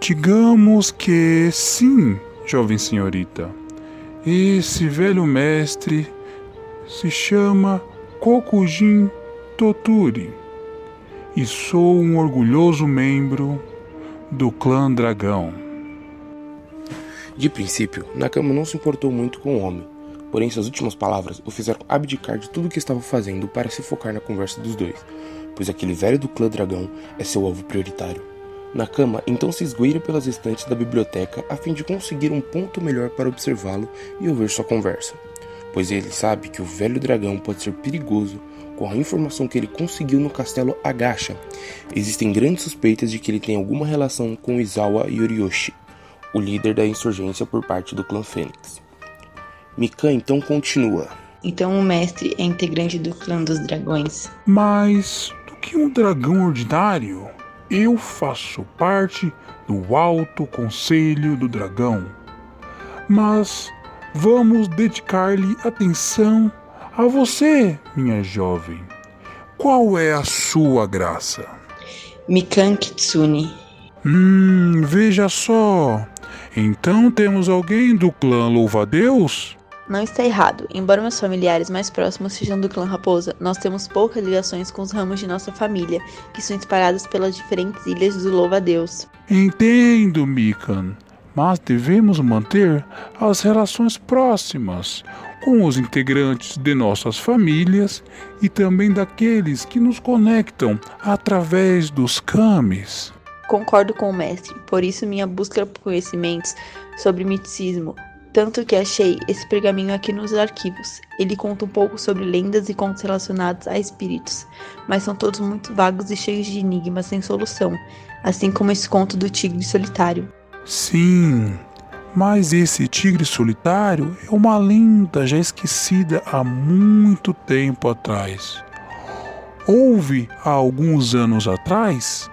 Digamos que sim, jovem senhorita. Esse velho mestre se chama Kokujin Toturi e sou um orgulhoso membro do clã Dragão. De princípio, Nakama não se importou muito com o homem, porém suas últimas palavras o fizeram abdicar de tudo o que estava fazendo para se focar na conversa dos dois, pois aquele velho do clã Dragão é seu alvo prioritário. Nakama então se esgueira pelas estantes da biblioteca a fim de conseguir um ponto melhor para observá-lo e ouvir sua conversa, pois ele sabe que o velho dragão pode ser perigoso com a informação que ele conseguiu no castelo Agasha. Existem grandes suspeitas de que ele tem alguma relação com Izawa Yoriyoshi, o líder da insurgência por parte do clã Fênix. Mika então continua. Então o mestre é integrante do clã dos dragões. Mas do que um dragão ordinário? Eu faço parte do Alto Conselho do Dragão. Mas vamos dedicar-lhe atenção a você, minha jovem. Qual é a sua graça? Mikan Kitsune. Hum, veja só. Então temos alguém do clã Louva-Deus? Não está errado. Embora meus familiares mais próximos sejam do clã Raposa, nós temos poucas ligações com os ramos de nossa família, que são espalhados pelas diferentes ilhas do Louva-Deus. Entendo, Mikan. Mas devemos manter as relações próximas com os integrantes de nossas famílias e também daqueles que nos conectam através dos camis. Concordo com o mestre, por isso minha busca por conhecimentos sobre misticismo tanto que achei esse pergaminho aqui nos arquivos. Ele conta um pouco sobre lendas e contos relacionados a espíritos, mas são todos muito vagos e cheios de enigmas sem solução, assim como esse conto do tigre solitário. Sim, mas esse tigre solitário é uma lenda já esquecida há muito tempo atrás. Houve há alguns anos atrás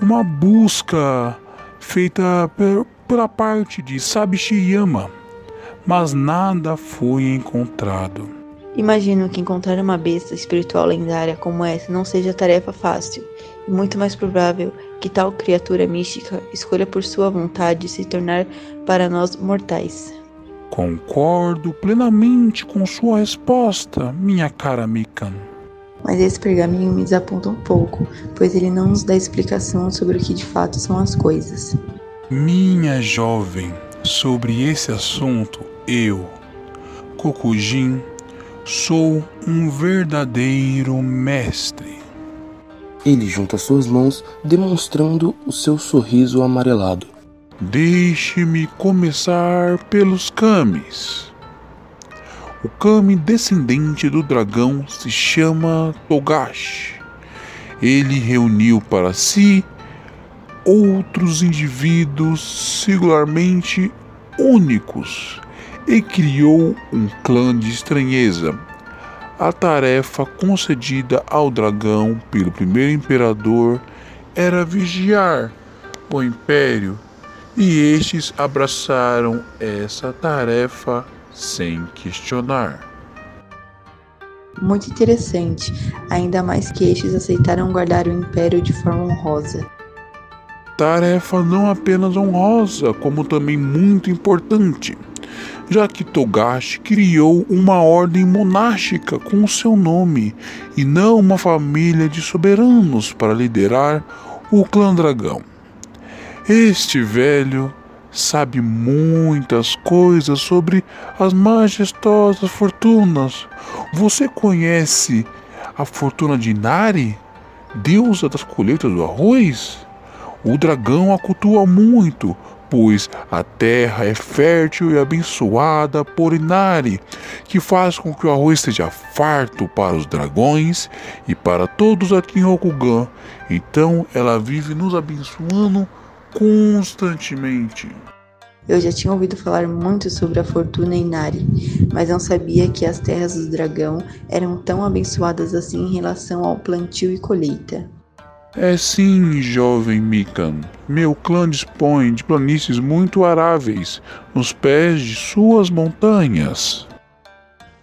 uma busca feita pela parte de Sabishiyama mas nada foi encontrado. Imagino que encontrar uma besta espiritual lendária como essa não seja tarefa fácil, e muito mais provável que tal criatura mística escolha por sua vontade se tornar para nós mortais. Concordo plenamente com sua resposta, minha cara Mikan. Mas esse pergaminho me desaponta um pouco, pois ele não nos dá explicação sobre o que de fato são as coisas. Minha jovem, sobre esse assunto eu, Kokujin, sou um verdadeiro mestre. Ele junta suas mãos, demonstrando o seu sorriso amarelado. Deixe-me começar pelos Kamis. O Kami descendente do dragão se chama Togashi. Ele reuniu para si outros indivíduos singularmente únicos e criou um clã de estranheza. A tarefa concedida ao dragão pelo primeiro imperador era vigiar o império, e estes abraçaram essa tarefa sem questionar. Muito interessante, ainda mais que estes aceitaram guardar o império de forma honrosa. Tarefa não apenas honrosa, como também muito importante, já que Togashi criou uma ordem monástica com o seu nome e não uma família de soberanos para liderar o clã dragão. Este velho sabe muitas coisas sobre as majestosas fortunas. Você conhece a fortuna de Inari, deusa das colheitas do arroz? O dragão a cultua muito, pois a terra é fértil e abençoada por Inari, que faz com que o arroz seja farto para os dragões e para todos aqui em Rokugan. Então ela vive nos abençoando constantemente. Eu já tinha ouvido falar muito sobre a fortuna Inari, mas não sabia que as terras do dragão eram tão abençoadas assim em relação ao plantio e colheita. É sim, jovem Mikan. Meu clã dispõe de planícies muito aráveis nos pés de suas montanhas.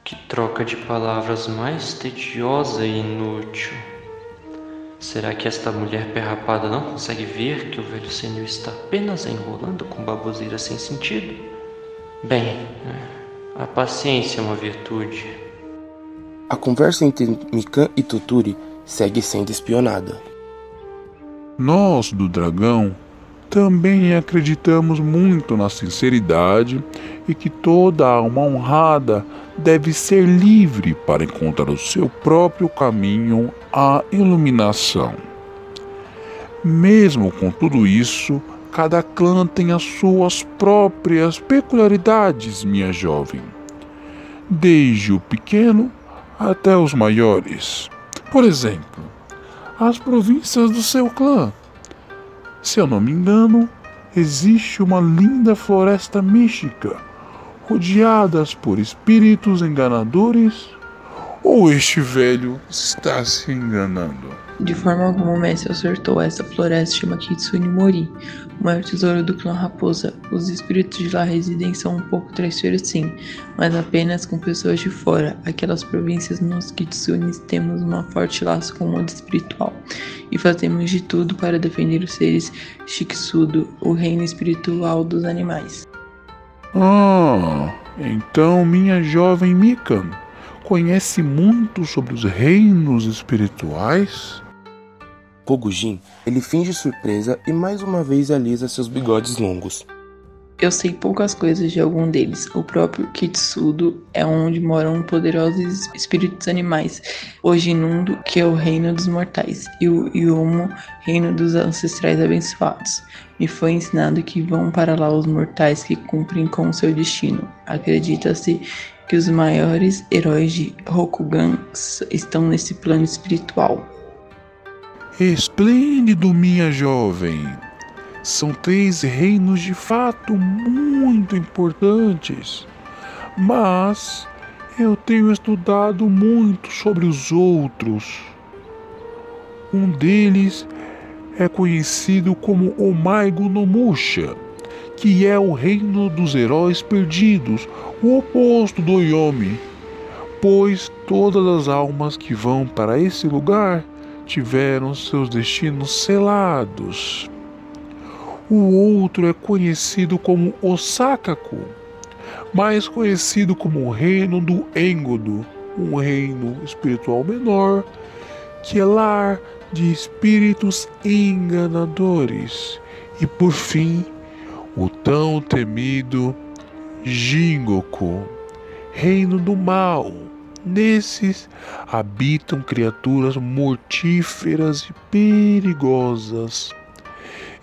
Que troca de palavras mais tediosa e inútil. Será que esta mulher perrapada não consegue ver que o velho senhor está apenas enrolando com baboseira sem sentido? Bem, a paciência é uma virtude. A conversa entre Mikan e Tuturi segue sendo espionada. Nós do dragão também acreditamos muito na sinceridade e que toda alma honrada deve ser livre para encontrar o seu próprio caminho à iluminação. Mesmo com tudo isso, cada clã tem as suas próprias peculiaridades, minha jovem, desde o pequeno até os maiores. Por exemplo, as províncias do seu clã. Se eu não me engano, existe uma linda floresta mística, rodeadas por espíritos enganadores, ou este velho está se enganando? De forma alguma o mestre acertou. Essa floresta chama Kitsune Mori, o maior tesouro do clã Raposa. Os espíritos de lá residem são um pouco traiçoeiros sim, mas apenas com pessoas de fora. Aquelas províncias nos Kitsunes temos um forte laço com o mundo espiritual e fazemos de tudo para defender os seres Shiksudo, o reino espiritual dos animais. Ah, então minha jovem Mikan conhece muito sobre os reinos espirituais? Kogujin, ele finge surpresa e mais uma vez alisa seus bigodes longos. Eu sei poucas coisas de algum deles. O próprio Kitsudo é onde moram poderosos espíritos animais. O Jinundo, que é o reino dos mortais, e o Yomo, reino dos ancestrais abençoados. Me foi ensinado que vão para lá os mortais que cumprem com seu destino. Acredita-se que os maiores heróis de Rokugan estão nesse plano espiritual. Esplêndido, minha jovem! São três reinos de fato muito importantes, mas eu tenho estudado muito sobre os outros. Um deles é conhecido como Omaigo no Musha, que é o reino dos heróis perdidos, o oposto do Yomi, pois todas as almas que vão para esse lugar tiveram seus destinos selados. O outro é conhecido como Osakaku, mais conhecido como o reino do Engodo, um reino espiritual menor que é lar de espíritos enganadores. E por fim, o tão temido Jingoku, reino do mal Nesses habitam criaturas mortíferas e perigosas.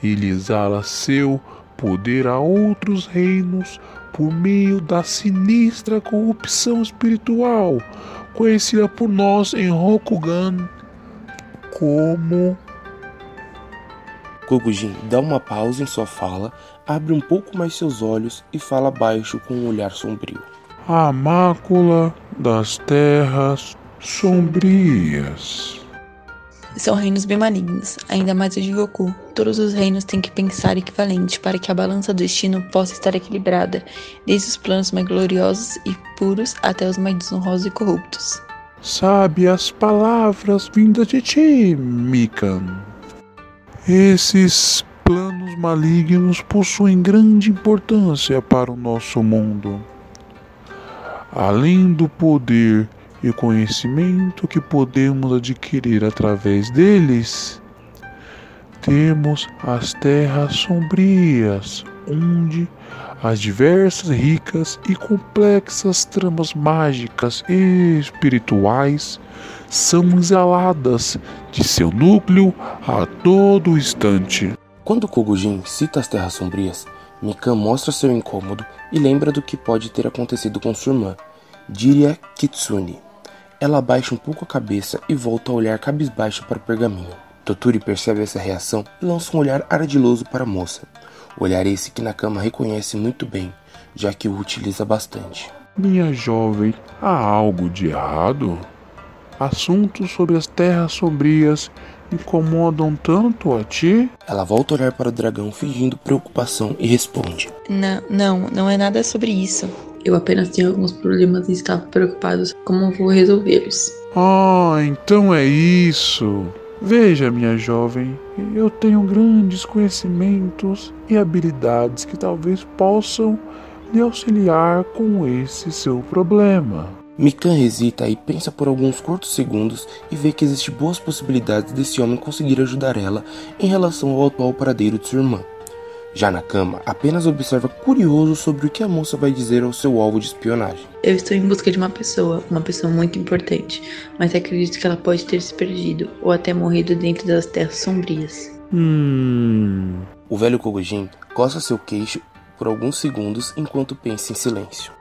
Ele exala seu poder a outros reinos por meio da sinistra corrupção espiritual, conhecida por nós em Rokugan como. Kogujin dá uma pausa em sua fala, abre um pouco mais seus olhos e fala baixo com um olhar sombrio. A mácula das terras sombrias. São reinos bem malignos, ainda mais o de Goku. Todos os reinos têm que pensar equivalente para que a balança do destino possa estar equilibrada, desde os planos mais gloriosos e puros até os mais desonrosos e corruptos. Sabe as palavras vindas de ti, Mikan. Esses planos malignos possuem grande importância para o nosso mundo. Além do poder e conhecimento que podemos adquirir através deles, temos as terras sombrias, onde as diversas ricas e complexas tramas mágicas e espirituais são exaladas de seu núcleo a todo instante. Quando Kogujin cita as Terras Sombrias, Mikan mostra seu incômodo e lembra do que pode ter acontecido com sua irmã, Jiria Kitsune. Ela abaixa um pouco a cabeça e volta a olhar cabisbaixo para o pergaminho. Toturi percebe essa reação e lança um olhar ardiloso para a moça. Olhar esse que Nakama reconhece muito bem, já que o utiliza bastante. Minha jovem, há algo de errado? Assuntos sobre as terras sombrias incomodam tanto a ti? Ela volta a olhar para o dragão fingindo preocupação e responde: Não, não, não é nada sobre isso. Eu apenas tenho alguns problemas e estava preocupado como vou resolvê-los. Ah, então é isso. Veja, minha jovem, eu tenho grandes conhecimentos e habilidades que talvez possam lhe auxiliar com esse seu problema. Mikan hesita e pensa por alguns curtos segundos e vê que existem boas possibilidades desse homem conseguir ajudar ela em relação ao atual paradeiro de sua irmã. Já na cama, apenas observa curioso sobre o que a moça vai dizer ao seu alvo de espionagem. Eu estou em busca de uma pessoa, uma pessoa muito importante, mas acredito que ela pode ter se perdido ou até morrido dentro das terras sombrias. Hum. O velho Kogujin coça seu queixo por alguns segundos enquanto pensa em silêncio.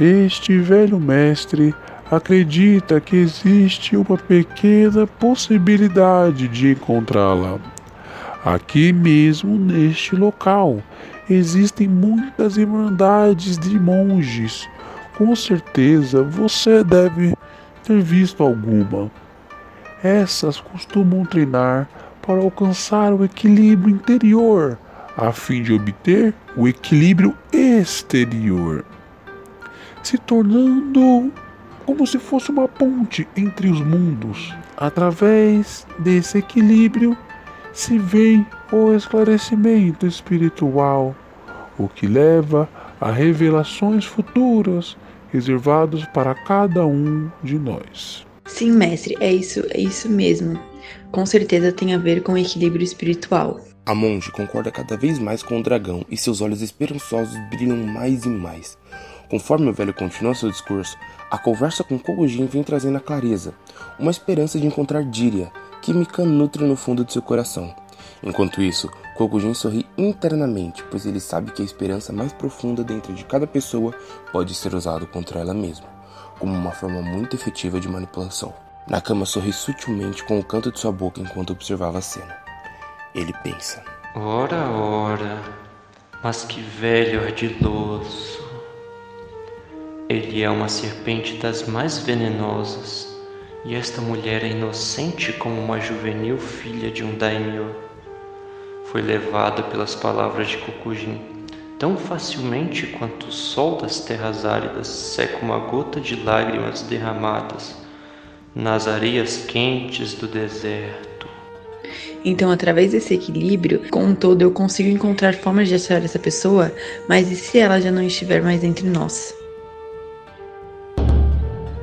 Este velho mestre acredita que existe uma pequena possibilidade de encontrá-la. Aqui mesmo neste local existem muitas irmandades de monges. Com certeza você deve ter visto alguma. Essas costumam treinar para alcançar o equilíbrio interior, a fim de obter o equilíbrio exterior, se tornando como se fosse uma ponte entre os mundos. Através desse equilíbrio, se vem o esclarecimento espiritual, o que leva a revelações futuras reservados para cada um de nós. Sim, mestre, é isso, é isso mesmo. Com certeza tem a ver com o equilíbrio espiritual. A monge concorda cada vez mais com o dragão e seus olhos esperançosos brilham mais e mais. Conforme o velho continua seu discurso, a conversa com Kogujin vem trazendo a clareza, uma esperança de encontrar Diria, que Mikan nutre no fundo de seu coração. Enquanto isso, Kokujin sorri internamente, pois ele sabe que a esperança mais profunda dentro de cada pessoa pode ser usada contra ela mesma, como uma forma muito efetiva de manipulação. Nakama sorri sutilmente com o canto de sua boca enquanto observava a cena. Ele pensa: Ora, ora, mas que velho ardiloso. Ele é uma serpente das mais venenosas e esta mulher é inocente como uma juvenil filha de um daimyo. Foi levada pelas palavras de Kokujin, tão facilmente quanto o sol das terras áridas seca uma gota de lágrimas derramadas nas areias quentes do deserto. Então, através desse equilíbrio, com todo, eu consigo encontrar formas de achar essa pessoa, mas e se ela já não estiver mais entre nós?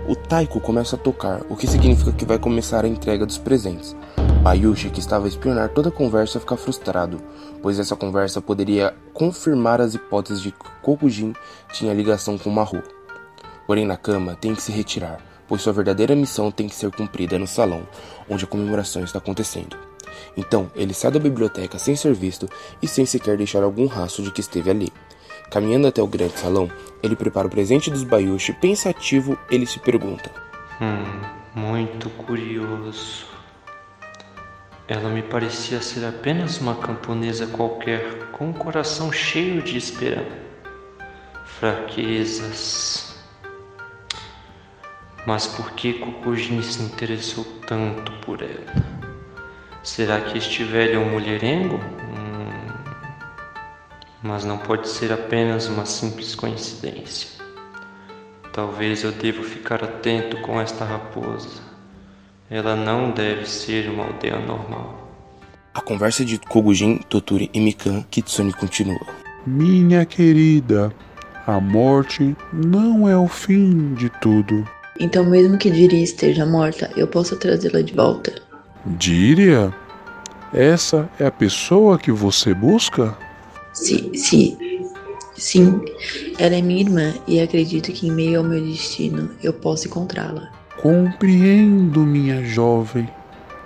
O taiko começa a tocar, o que significa que vai começar a entrega dos presentes. Bayushi, que estava a espionar toda a conversa, fica frustrado, pois essa conversa poderia confirmar as hipóteses de que Kokujin tinha ligação com Maru. Porém, Nakama tem que se retirar, pois sua verdadeira missão tem que ser cumprida no salão, onde a comemoração está acontecendo. Então ele sai da biblioteca sem ser visto e sem sequer deixar algum rastro de que esteve ali. Caminhando até o grande salão, ele prepara o presente dos Bayushi. Pensativo, ele se pergunta: Hum, muito curioso. Ela me parecia ser apenas uma camponesa qualquer, com um coração cheio de esperança. Fraquezas. Mas por que Kokujin se interessou tanto por ela? Será que este velho é um mulherengo? Mas não pode ser apenas uma simples coincidência. Talvez eu deva ficar atento com esta raposa. Ela não deve ser uma aldeia normal. A conversa de Kogujin, Toturi e Mikan Kitsune continua. Minha querida, a morte não é o fim de tudo. Então, mesmo que Diria esteja morta, eu posso trazê-la de volta. Diria? Essa é a pessoa que você busca? Sim, sim, sim, ela é minha irmã e acredito que em meio ao meu destino eu possa encontrá-la. Compreendo, minha jovem.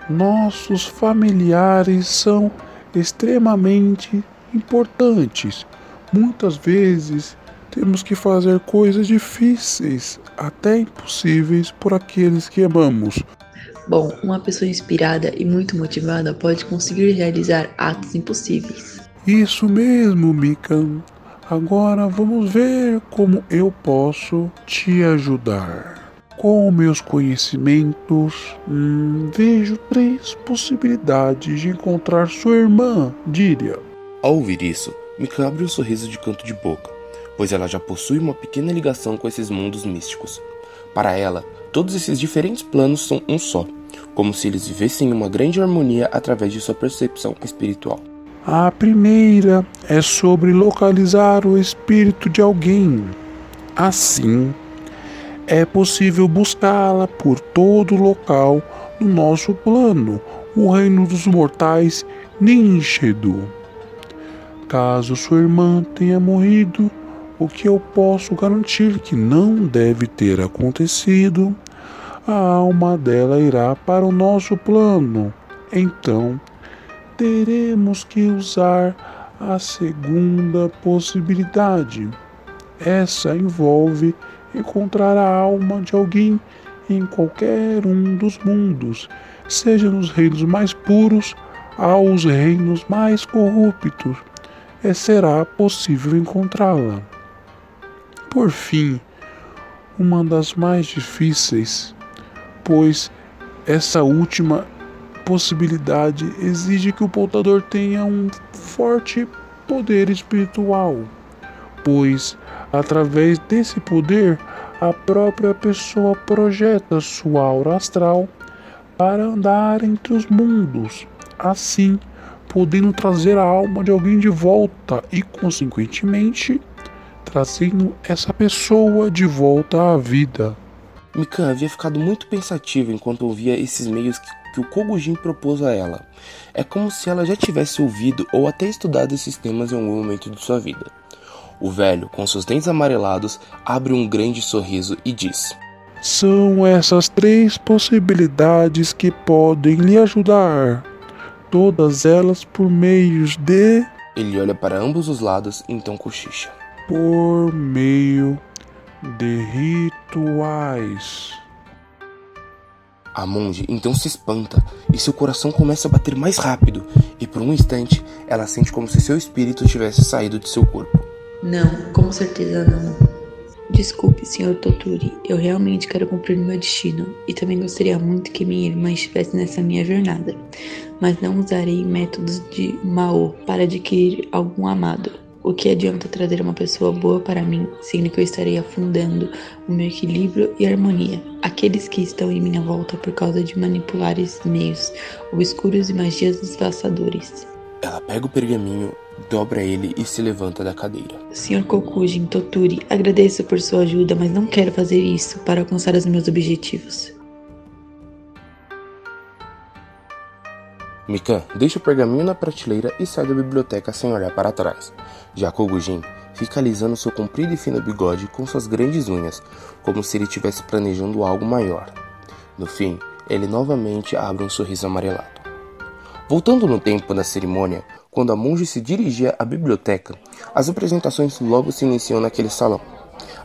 Nossos familiares são extremamente importantes. Muitas vezes temos que fazer coisas difíceis, até impossíveis, por aqueles que amamos. Bom, uma pessoa inspirada e muito motivada pode conseguir realizar atos impossíveis. Isso mesmo, Mikan. Agora vamos ver como eu posso te ajudar. Com meus conhecimentos, hum, vejo três possibilidades de encontrar sua irmã, Diria. Ao ouvir isso, Mikan abre um sorriso de canto de boca, pois ela já possui uma pequena ligação com esses mundos místicos. Para ela, todos esses diferentes planos são um só, como se eles vivessem em uma grande harmonia através de sua percepção espiritual. A primeira é sobre localizar o espírito de alguém. Assim, é possível buscá-la por todo local no nosso plano, o reino dos mortais Ninshedu. Caso sua irmã tenha morrido, o que eu posso garantir que não deve ter acontecido, a alma dela irá para o nosso plano. Então, teremos que usar a segunda possibilidade. Essa envolve encontrar a alma de alguém em qualquer um dos mundos, seja nos reinos mais puros aos reinos mais corruptos, e será possível encontrá-la. Por fim, uma das mais difíceis, pois essa última possibilidade exige que o portador tenha um forte poder espiritual, pois através desse poder a própria pessoa projeta sua aura astral para andar entre os mundos, assim podendo trazer a alma de alguém de volta e, consequentemente, trazendo essa pessoa de volta à vida. Mikan havia ficado muito pensativa enquanto ouvia esses meios que que o Kogujin propôs a ela. É como se ela já tivesse ouvido ou até estudado esses temas em algum momento de sua vida. O velho, com seus dentes amarelados, abre um grande sorriso e diz: São essas três possibilidades que podem lhe ajudar. Todas elas por meios de. Ele olha para ambos os lados, então cochicha. Por meio de rituais. A monge então se espanta e seu coração começa a bater mais rápido, e por um instante ela sente como se seu espírito tivesse saído de seu corpo. Não, com certeza não. Desculpe, Sr. Toturi, eu realmente quero cumprir meu destino e também gostaria muito que minha irmã estivesse nessa minha jornada, mas não usarei métodos de Mao para adquirir algum amado. O que adianta trazer uma pessoa boa para mim, sendo que eu estarei afundando o meu equilíbrio e harmonia? Aqueles que estão em minha volta por causa de manipular esses meios obscuros e magias devastadores. Ela pega o pergaminho, dobra ele e se levanta da cadeira. Sr. Kokujin Toturi, agradeço por sua ajuda, mas não quero fazer isso para alcançar os meus objetivos. Mikan deixa o pergaminho na prateleira e sai da biblioteca sem olhar para trás. Já Kogujin fica alisando seu comprido e fino bigode com suas grandes unhas, como se ele estivesse planejando algo maior. No fim, ele novamente abre um sorriso amarelado. Voltando no tempo da cerimônia, quando a monge se dirigia à biblioteca, as apresentações logo se iniciam naquele salão.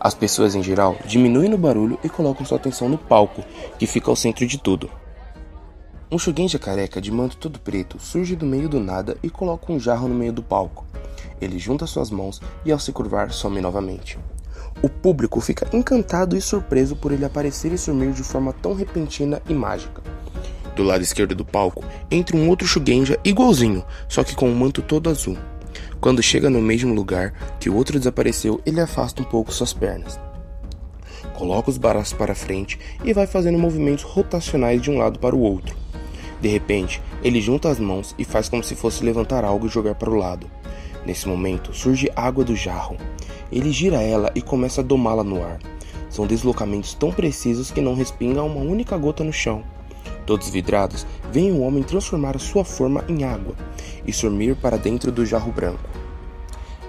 As pessoas em geral diminuem o barulho e colocam sua atenção no palco, que fica ao centro de tudo. Um Shugenja careca de manto todo preto surge do meio do nada e coloca um jarro no meio do palco. Ele junta suas mãos e, ao se curvar, some novamente. O público fica encantado e surpreso por ele aparecer e sumir de forma tão repentina e mágica. Do lado esquerdo do palco entra um outro Shugenja igualzinho, só que com um manto todo azul. Quando chega no mesmo lugar que o outro desapareceu, ele afasta um pouco suas pernas. Coloca os braços para frente e vai fazendo movimentos rotacionais de um lado para o outro. De repente, ele junta as mãos e faz como se fosse levantar algo e jogar para o lado. Nesse momento, surge água do jarro. Ele gira ela e começa a domá-la no ar. São deslocamentos tão precisos que não respinga uma única gota no chão. Todos vidrados, veem o homem transformar sua forma em água e sumir para dentro do jarro branco.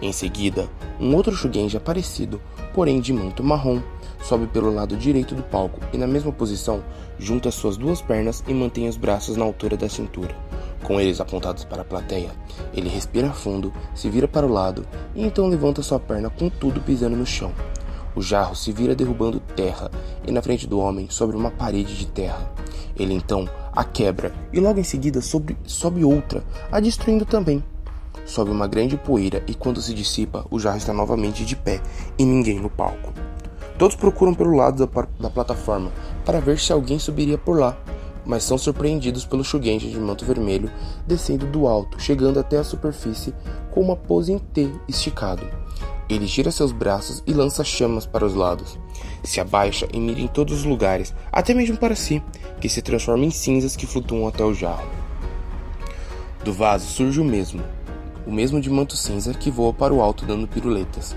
Em seguida, um outro Shugenja parecido, porém de manto marrom, sobe pelo lado direito do palco e, na mesma posição, junta suas duas pernas e mantém os braços na altura da cintura. Com eles apontados para a plateia, ele respira fundo, se vira para o lado e então levanta sua perna com tudo pisando no chão. O jarro se vira derrubando terra e na frente do homem sobre uma parede de terra. Ele então a quebra e logo em seguida sobe, sobe outra, a destruindo também. Sobe uma grande poeira e quando se dissipa, o jarro está novamente de pé e ninguém no palco. Todos procuram pelo lado da, da plataforma para ver se alguém subiria por lá, mas são surpreendidos pelo Shugenja de manto vermelho descendo do alto, chegando até a superfície com uma pose em T esticado. Ele gira seus braços e lança chamas para os lados. Se abaixa e mira em todos os lugares, até mesmo para si, que se transforma em cinzas que flutuam até o jarro. Do vaso surge o mesmo, o mesmo de manto cinza que voa para o alto dando piruletas.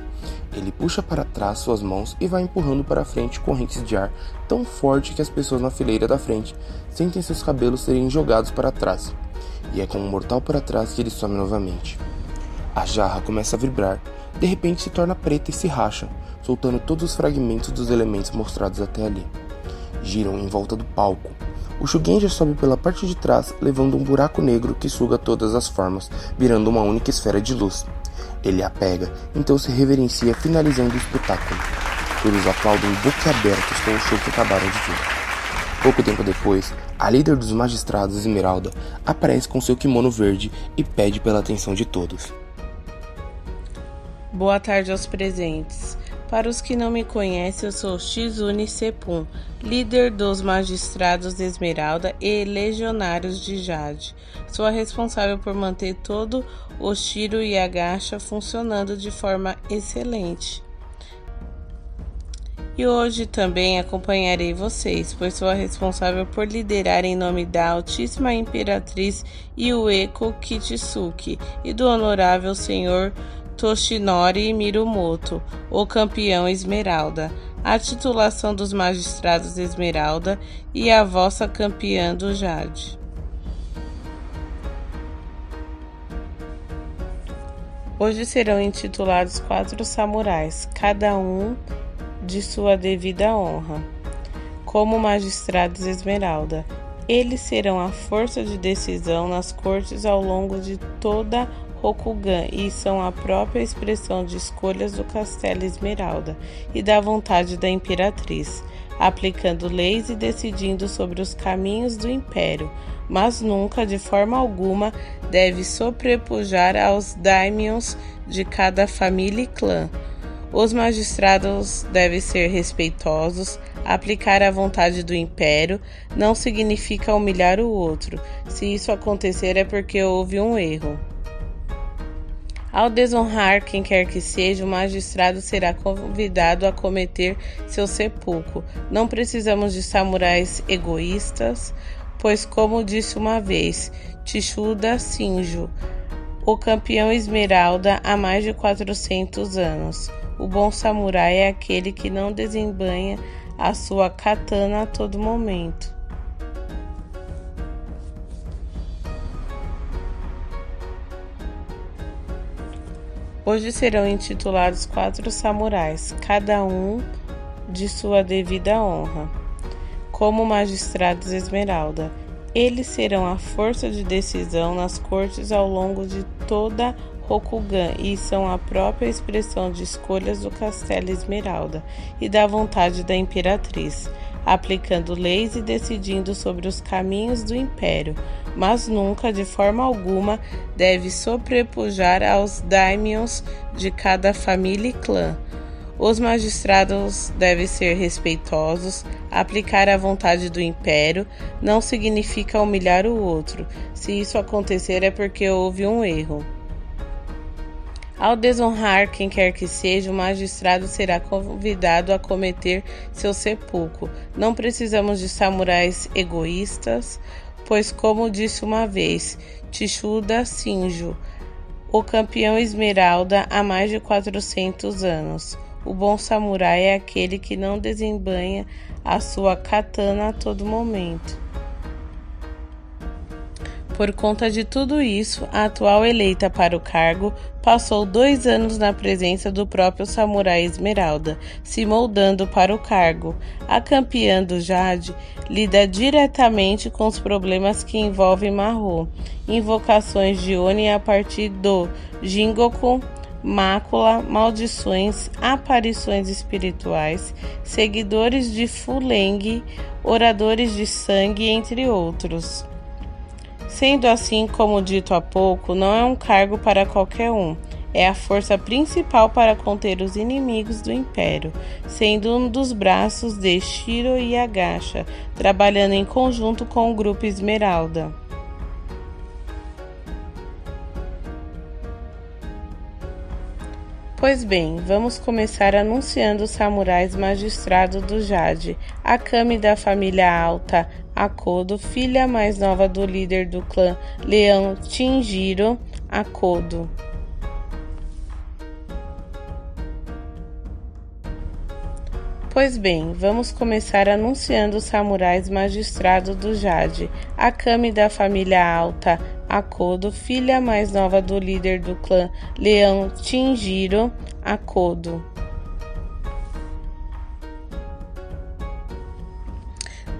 Ele puxa para trás suas mãos e vai empurrando para frente correntes de ar tão forte que as pessoas na fileira da frente sentem seus cabelos serem jogados para trás. E é com um mortal para trás que ele some novamente. A jarra começa a vibrar, de repente se torna preta e se racha, soltando todos os fragmentos dos elementos mostrados até ali. Giram em volta do palco. O Shugenja sobe pela parte de trás, levando um buraco negro que suga todas as formas, virando uma única esfera de luz. Ele a pega, então se reverencia finalizando o espetáculo. Todos aplaudem boquiabertos com o show que acabaram de ver. Pouco tempo depois, a líder dos magistrados, Esmeralda, aparece com seu kimono verde e pede pela atenção de todos. Boa tarde aos presentes. Para os que não me conhecem, eu sou Shizune Sepun, líder dos magistrados Esmeralda e legionários de Jade. Sou a responsável por manter todo o Shiro e a Gacha funcionando de forma excelente. E hoje também acompanharei vocês, pois sou a responsável por liderar em nome da Altíssima Imperatriz Yueko Kitsuki e do Honorável Senhor Toshinori Mirumoto, o campeão Esmeralda, a titulação dos magistrados Esmeralda e a vossa campeã do Jade. Hoje serão intitulados quatro samurais, cada um de sua devida honra, como magistrados Esmeralda. Eles serão a força de decisão nas cortes ao longo de toda a Rokugan e são a própria expressão de escolhas do Castelo Esmeralda e da vontade da Imperatriz, aplicando leis e decidindo sobre os caminhos do Império, mas nunca, de forma alguma, deve sobrepujar aos daimions de cada família e clã. Os magistrados devem ser respeitosos, aplicar a vontade do império não significa humilhar o outro. Se isso acontecer é porque houve um erro. Ao desonrar quem quer que seja, o magistrado será convidado a cometer seu sepulcro. Não precisamos de samurais egoístas, pois, como disse uma vez Tichuda Sinjo, o campeão Esmeralda há mais de 400 anos. O bom samurai é aquele que não desembanha a sua katana a todo momento. Hoje serão intitulados quatro samurais, cada um de sua devida honra, como magistrados Esmeralda. Eles serão a força de decisão nas cortes ao longo de toda Rokugan e são a própria expressão de escolhas do Castelo Esmeralda e da vontade da Imperatriz, aplicando leis e decidindo sobre os caminhos do Império, mas nunca, de forma alguma, deve sobrepujar aos daimions de cada família e clã. Os magistrados devem ser respeitosos, aplicar a vontade do império não significa humilhar o outro. Se isso acontecer é porque houve um erro. Ao desonrar quem quer que seja, o magistrado será convidado a cometer seu sepulcro. Não precisamos de samurais egoístas, pois, como disse uma vez Tichuda Sinjo, o campeão Esmeralda há mais de 400 anos. O bom samurai é aquele que não desembanha a sua katana a todo momento. Por conta de tudo isso, a atual eleita para o cargo passou dois anos na presença do próprio samurai Esmeralda, se moldando para o cargo. A campeã do Jade lida diretamente com os problemas que envolvem Mahou, invocações de Oni a partir do Jingoku, mácula, maldições, aparições espirituais, seguidores de Fuleng, oradores de sangue, entre outros. Sendo assim, como dito há pouco, não é um cargo para qualquer um. É a força principal para conter os inimigos do Império, sendo um dos braços de Shiro e Agasha, trabalhando em conjunto com o Grupo Esmeralda. Pois bem, vamos começar anunciando os samurais magistrados do Jade, a Kami da família alta, Akodo, filha mais nova do líder do clã Leão Tinjiro Akodo. Pois bem, vamos começar anunciando os samurais magistrados do Jade, a Kami da família alta, Akodo, filha mais nova do líder do clã Leão Tinjiro Akodo.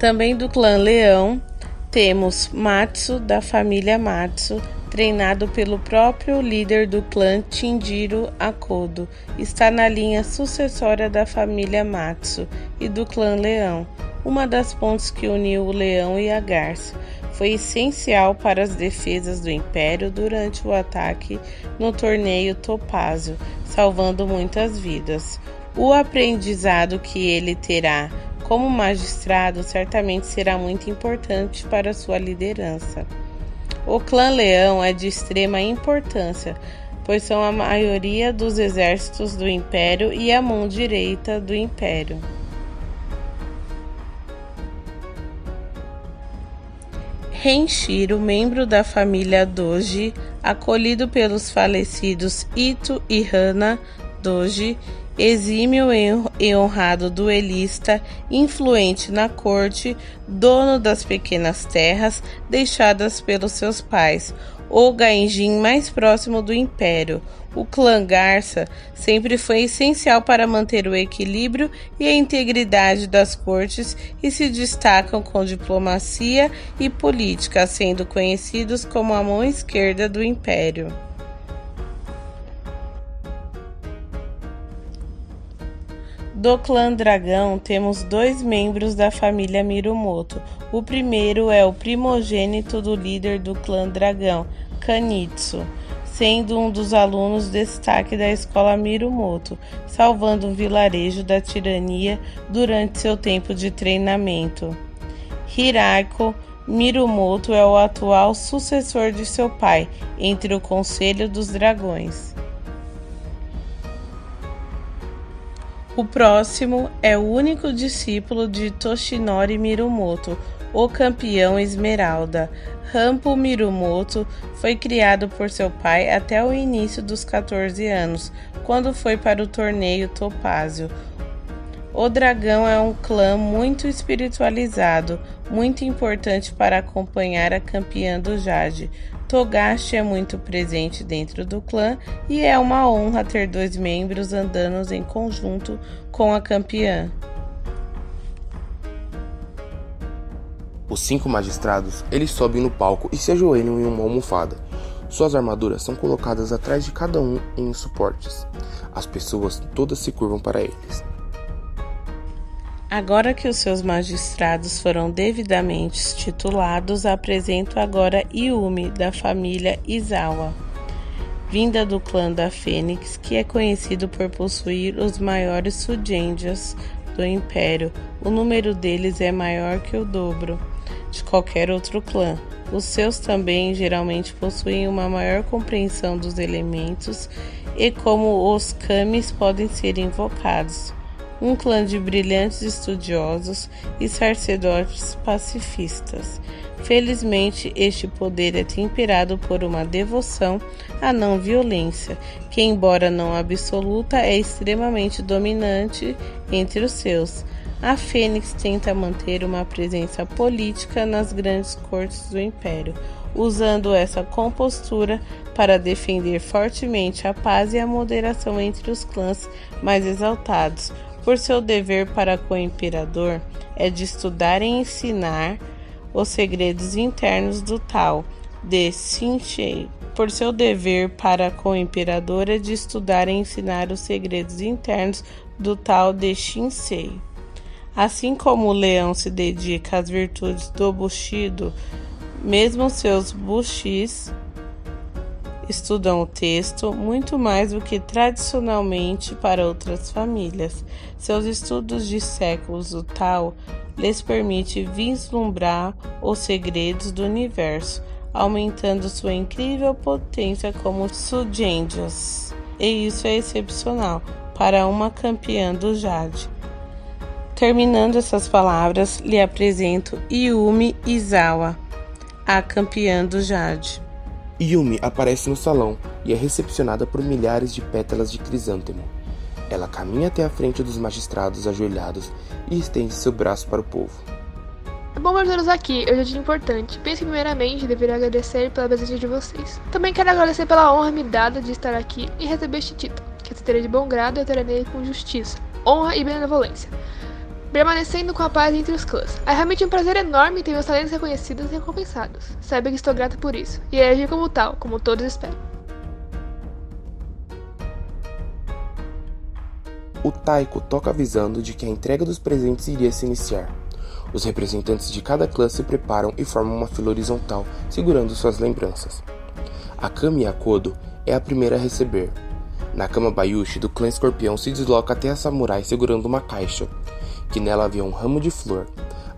Também do clã Leão, temos Matsu, da família Matsu, treinado pelo próprio líder do clã Tinjiro Akodo. Está na linha sucessória da família Matsu e do clã Leão, uma das pontes que uniu o leão e a garça foi essencial para as defesas do Império durante o ataque no torneio Topázio, salvando muitas vidas. O aprendizado que ele terá como magistrado certamente será muito importante para sua liderança. O clã Leão é de extrema importância, pois são a maioria dos exércitos do Império e a mão direita do Império. Renshiro, membro da família Doji, acolhido pelos falecidos Ito e Hana Doji, exímio e honrado duelista, influente na corte, dono das pequenas terras deixadas pelos seus pais, o Gainjin mais próximo do império, o clã Garça sempre foi essencial para manter o equilíbrio e a integridade das cortes e se destacam com diplomacia e política, sendo conhecidos como a mão esquerda do império. Do clã Dragão temos dois membros da família Mirumoto. O primeiro é o primogênito do líder do clã Dragão, Kanitsu sendo um dos alunos destaque da escola Mirumoto, salvando o vilarejo da tirania durante seu tempo de treinamento. Hirako Mirumoto é o atual sucessor de seu pai entre o Conselho dos Dragões. O próximo é o único discípulo de Toshinori Mirumoto, o campeão Esmeralda. Rampo Mirumoto foi criado por seu pai até o início dos 14 anos, quando foi para o torneio Topázio. O dragão é um clã muito espiritualizado, muito importante para acompanhar a campeã do Jade. Togashi é muito presente dentro do clã e é uma honra ter dois membros andando em conjunto com a campeã. Os cinco magistrados, eles sobem no palco e se ajoelham em uma almofada. Suas armaduras são colocadas atrás de cada um em suportes. As pessoas todas se curvam para eles. Agora que os seus magistrados foram devidamente titulados, apresento agora Yumi, da família Izawa, vinda do clã da Fênix, que é conhecido por possuir os maiores Sujenjas do Império. O número deles é maior que o dobro de qualquer outro clã. Os seus também geralmente possuem uma maior compreensão dos elementos e como os kamis podem ser invocados um clã de brilhantes estudiosos e sacerdotes pacifistas. Felizmente, este poder é temperado por uma devoção à não violência, que, embora não absoluta, é extremamente dominante entre os seus. A Fênix tenta manter uma presença política nas grandes cortes do Império, usando essa compostura para defender fortemente a paz e a moderação entre os clãs mais exaltados, por seu dever para com o imperador é de estudar e ensinar os segredos internos do tal de Xinshei. Por seu dever para com o imperador é de estudar e ensinar os segredos internos do tal de Shinsei. Assim como o leão se dedica às virtudes do Bushido, mesmo seus Bushis estudam o texto muito mais do que tradicionalmente para outras famílias. Seus estudos de séculos do Tao lhes permite vislumbrar os segredos do universo, aumentando sua incrível potência como Sujenjas. E isso é excepcional para uma campeã do Jade. Terminando essas palavras, lhe apresento Yumi Izawa, a campeã do Jade. Yumi aparece no salão e é recepcionada por milhares de pétalas de crisântemo. Ela caminha até a frente dos magistrados ajoelhados e estende seu braço para o povo. Bom ver todos aqui, hoje é dia importante. Penso que primeiramente deveria agradecer pela presença de vocês. Também quero agradecer pela honra me dada de estar aqui e receber este título, que aceitarei de bom grado e eu terei com justiça, honra e benevolência permanecendo com a paz entre os clãs. É realmente um prazer enorme ter meus talentos reconhecidos e recompensados. Saiba que estou grata por isso, e agir como tal, como todos esperam. O taiko toca avisando de que a entrega dos presentes iria se iniciar. Os representantes de cada clã se preparam e formam uma fila horizontal, segurando suas lembranças. A Kami Akodo é a primeira a receber. Nakama Bayushi do clã Escorpião se desloca até a samurai segurando uma caixa, que nela havia um ramo de flor.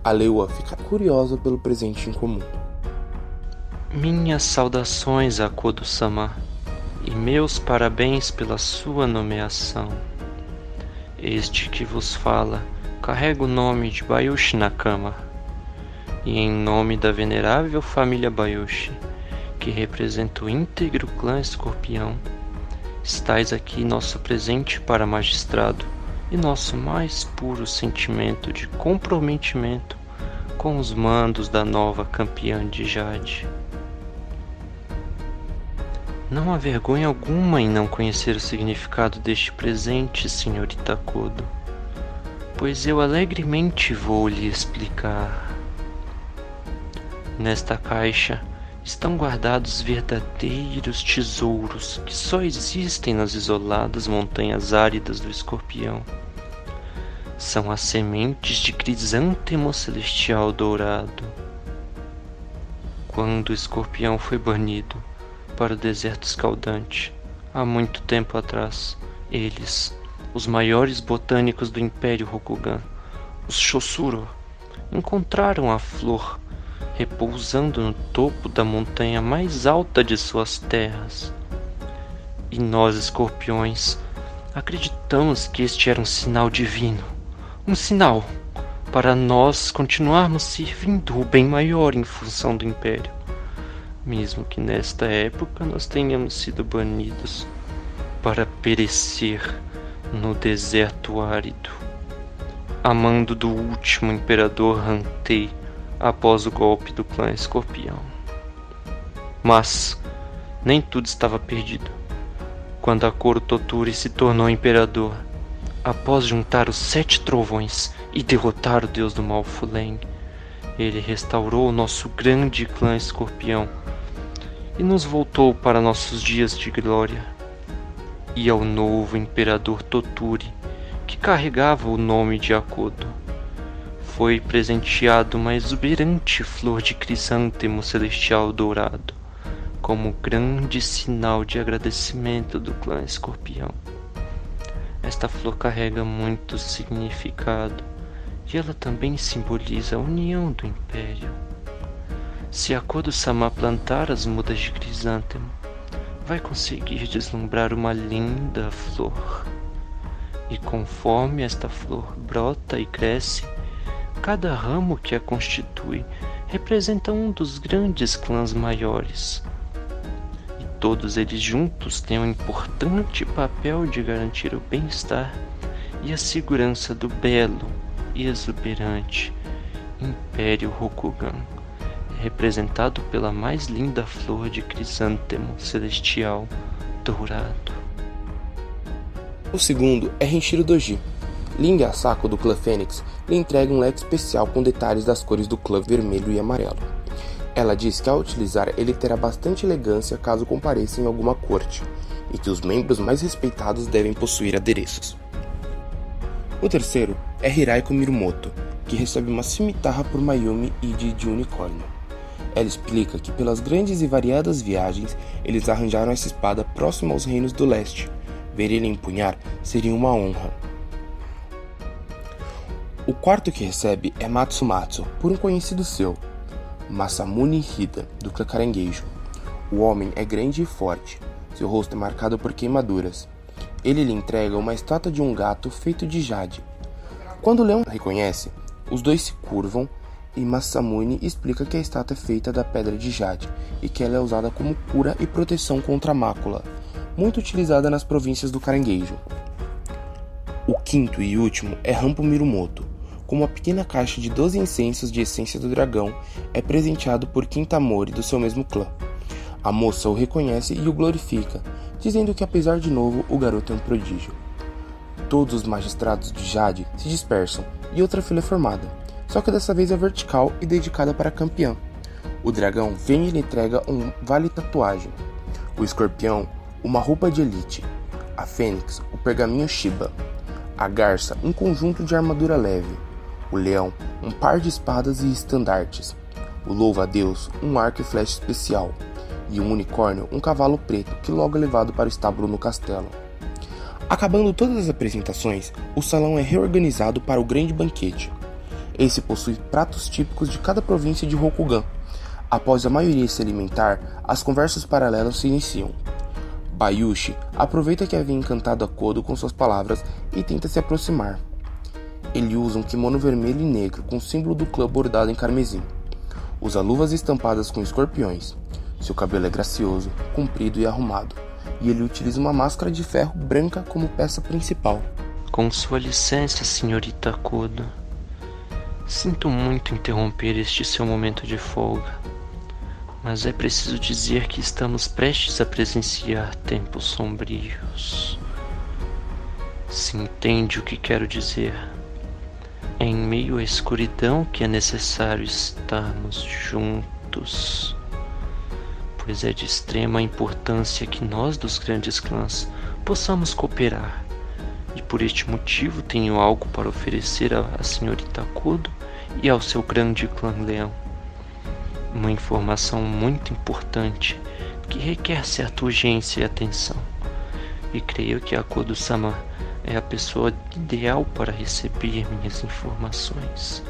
A leoa fica curiosa pelo presente em comum. Minhas saudações a Kodo-sama e meus parabéns pela sua nomeação. Este que vos fala carrega o nome de Bayushi Nakama e em nome da venerável família Bayushi, que representa o íntegro clã Escorpião, estais aqui nosso presente para magistrado e nosso mais puro sentimento de comprometimento com os mandos da nova campeã de Jade. Não há vergonha alguma em não conhecer o significado deste presente, senhorita Kodo, pois eu alegremente vou lhe explicar. Nesta caixa estão guardados verdadeiros tesouros que só existem nas isoladas montanhas áridas do escorpião são as sementes de crisântemo celestial dourado. Quando o escorpião foi banido para o deserto escaldante, há muito tempo atrás, eles, os maiores botânicos do Império Rokugan, os Shosuro, encontraram a flor repousando no topo da montanha mais alta de suas terras. E nós, escorpiões, acreditamos que este era um sinal divino um sinal para nós continuarmos servindo o bem maior em função do Império, mesmo que nesta época nós tenhamos sido banidos para perecer no deserto árido, amando do último imperador Hantei após o golpe do clã Escorpião. Mas nem tudo estava perdido. Quando a Koro Toturi se tornou imperador, após juntar os sete trovões e derrotar o deus do mal Fuleng, Ele restaurou o nosso grande clã escorpião e nos voltou para nossos dias de glória. E ao novo imperador Toturi, que carregava o nome de Akodo, foi presenteado uma exuberante flor de crisântemo celestial dourado, como grande sinal de agradecimento do clã escorpião. Esta flor carrega muito significado e ela também simboliza a união do império. Se a Kodo-sama plantar as mudas de crisântemo, vai conseguir deslumbrar uma linda flor. E conforme esta flor brota e cresce, cada ramo que a constitui representa um dos grandes clãs maiores. Todos eles juntos têm um importante papel de garantir o bem-estar e a segurança do belo e exuberante Império Rokugan representado pela mais linda flor de crisântemo celestial dourado. O segundo é Renshiro Doji. Ling Asako do clã Fênix lhe entrega um leque especial com detalhes das cores do clã vermelho e amarelo. Ela diz que ao utilizar ele terá bastante elegância caso compareça em alguma corte, e que os membros mais respeitados devem possuir adereços. O terceiro é Hiraiko Mirumoto, que recebe uma cimitarra por Mayumi Ide de unicórnio. Ela explica que pelas grandes e variadas viagens, eles arranjaram essa espada próxima aos reinos do leste. Ver ele empunhar seria uma honra. O quarto que recebe é Matsumatsu, por um conhecido seu, Masamune Hida, do Caranguejo. O homem é grande e forte, seu rosto é marcado por queimaduras. Ele lhe entrega uma estátua de um gato feito de jade. Quando o leão reconhece, os dois se curvam e Masamune explica que a estátua é feita da pedra de jade e que ela é usada como cura e proteção contra a mácula, muito utilizada nas províncias do Caranguejo. O quinto e último é Rampo Mirumoto. Com uma pequena caixa de 12 incensos de essência do dragão, é presenteado por Quintamori do seu mesmo clã. A moça o reconhece e o glorifica, dizendo que apesar de novo, o garoto é um prodígio. Todos os magistrados de Jade se dispersam e outra fila é formada só que dessa vez é vertical e dedicada para campeã. O dragão vem e lhe entrega um vale tatuagem. O escorpião, uma roupa de elite. A fênix, o pergaminho Shiba. A garça, um conjunto de armadura leve. O leão, um par de espadas e estandartes. O louva-a-Deus, um arco e flecha especial. E o um unicórnio, um cavalo preto, que logo é levado para o estábulo no castelo. Acabando todas as apresentações, o salão é reorganizado para o grande banquete. Esse possui pratos típicos de cada província de Rokugan. Após a maioria se alimentar, as conversas paralelas se iniciam. Bayushi aproveita que havia encantado a com suas palavras e tenta se aproximar. Ele usa um kimono vermelho e negro com o símbolo do clã bordado em carmesim. Usa luvas estampadas com escorpiões. Seu cabelo é gracioso, comprido e arrumado, e ele utiliza uma máscara de ferro branca como peça principal. Com sua licença, senhorita Kodo. Sinto muito interromper este seu momento de folga, mas é preciso dizer que estamos prestes a presenciar tempos sombrios. Se entende o que quero dizer? Em meio à escuridão que é necessário estarmos juntos, pois é de extrema importância que nós dos grandes clãs possamos cooperar e por este motivo tenho algo para oferecer à senhorita Kodo e ao seu grande clã leão. Uma informação muito importante que requer certa urgência e atenção. E creio que a Kodo-sama é a pessoa ideal para receber minhas informações.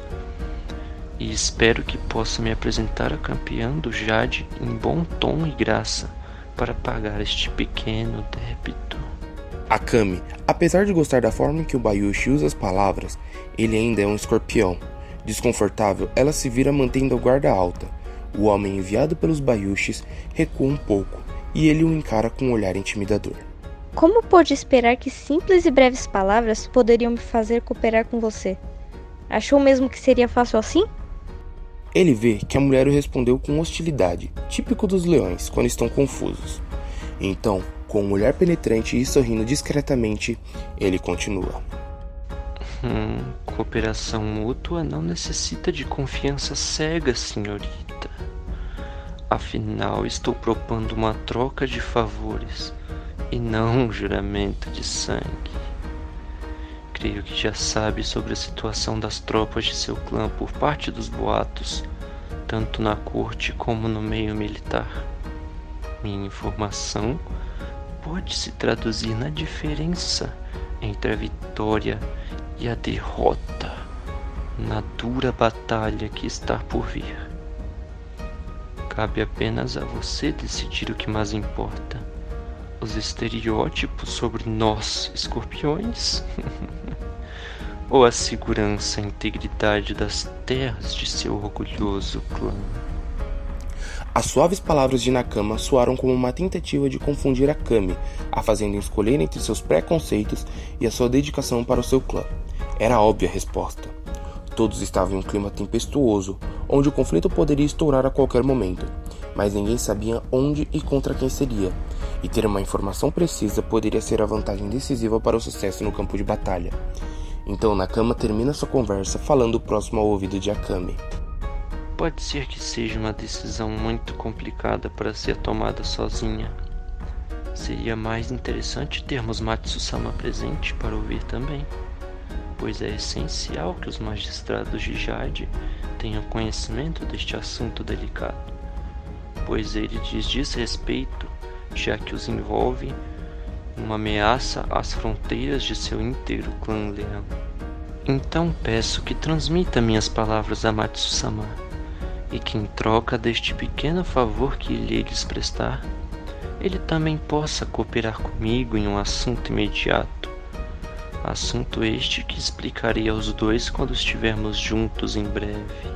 E espero que possa me apresentar a campeã do Jade em bom tom e graça para pagar este pequeno débito. Akami, apesar de gostar da forma em que o Bayushi usa as palavras, ele ainda é um escorpião. Desconfortável, ela se vira mantendo a guarda alta. O homem enviado pelos Bayushis recua um pouco e ele o encara com um olhar intimidador. Como pôde esperar que simples e breves palavras poderiam me fazer cooperar com você? Achou mesmo que seria fácil assim? Ele vê que a mulher o respondeu com hostilidade, típico dos leões quando estão confusos. Então, com um olhar penetrante e sorrindo discretamente, ele continua. Hum, cooperação mútua não necessita de confiança cega, senhorita. Afinal, estou propondo uma troca de favores e não um juramento de sangue. Creio que já sabe sobre a situação das tropas de seu clã por parte dos boatos, tanto na corte como no meio militar. Minha informação pode se traduzir na diferença entre a vitória e a derrota na dura batalha que está por vir. Cabe apenas a você decidir o que mais importa: os estereótipos sobre nós, escorpiões, ou a segurança e integridade das terras de seu orgulhoso clã. As suaves palavras de Nakama soaram como uma tentativa de confundir a Kami, a fazendo escolher entre seus preconceitos e a sua dedicação para o seu clã. Era óbvia a resposta. Todos estavam em um clima tempestuoso, onde o conflito poderia estourar a qualquer momento, mas ninguém sabia onde e contra quem seria, e ter uma informação precisa poderia ser a vantagem decisiva para o sucesso no campo de batalha. Então Nakama termina sua conversa falando próximo ao ouvido de Akame. Pode ser que seja uma decisão muito complicada para ser tomada sozinha. Seria mais interessante termos Matsu-sama presente para ouvir também, pois é essencial que os magistrados de Jade tenham conhecimento deste assunto delicado, pois ele diz respeito, já que os envolve uma ameaça às fronteiras de seu íntegro clã leão. Então peço que transmita minhas palavras a Matsu-sama e que em troca deste pequeno favor que lhe lhes prestar, ele também possa cooperar comigo em um assunto imediato. Assunto este que explicarei aos dois quando estivermos juntos em breve.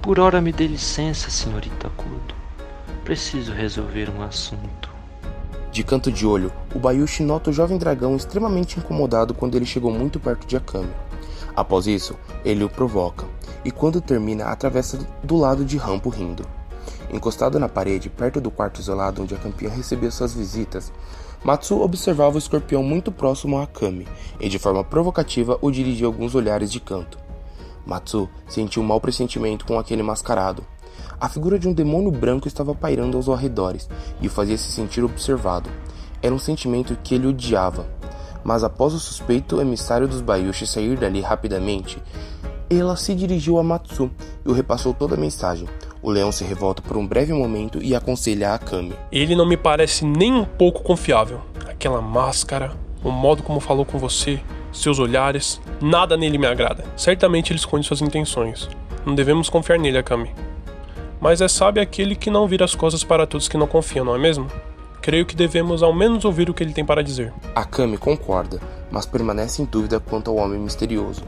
Por ora me dê licença, senhorita Kudo. Preciso resolver um assunto. De canto de olho, o Bayushi nota o jovem dragão extremamente incomodado quando ele chegou muito perto de Akame. Após isso, ele o provoca, e quando termina, atravessa do lado de Rampo rindo. Encostado na parede, perto do quarto isolado onde a campeã recebia suas visitas, Matsu observava o escorpião muito próximo a Akame e, de forma provocativa, o dirigia alguns olhares de canto. Matsu sentiu um mau pressentimento com aquele mascarado. A figura de um demônio branco estava pairando aos arredores e o fazia se sentir observado. Era um sentimento que ele odiava. Mas após o suspeito emissário dos Bayushi sair dali rapidamente, ela se dirigiu a Matsu e o repassou toda a mensagem. O leão se revolta por um breve momento e aconselha a Kami. Ele não me parece nem um pouco confiável. Aquela máscara, o modo como falou com você, seus olhares, nada nele me agrada. Certamente ele esconde suas intenções. Não devemos confiar nele, Akami. Mas é sábio aquele que não vira as costas para todos que não confiam, não é mesmo? Creio que devemos ao menos ouvir o que ele tem para dizer. Akami concorda, mas permanece em dúvida quanto ao homem misterioso.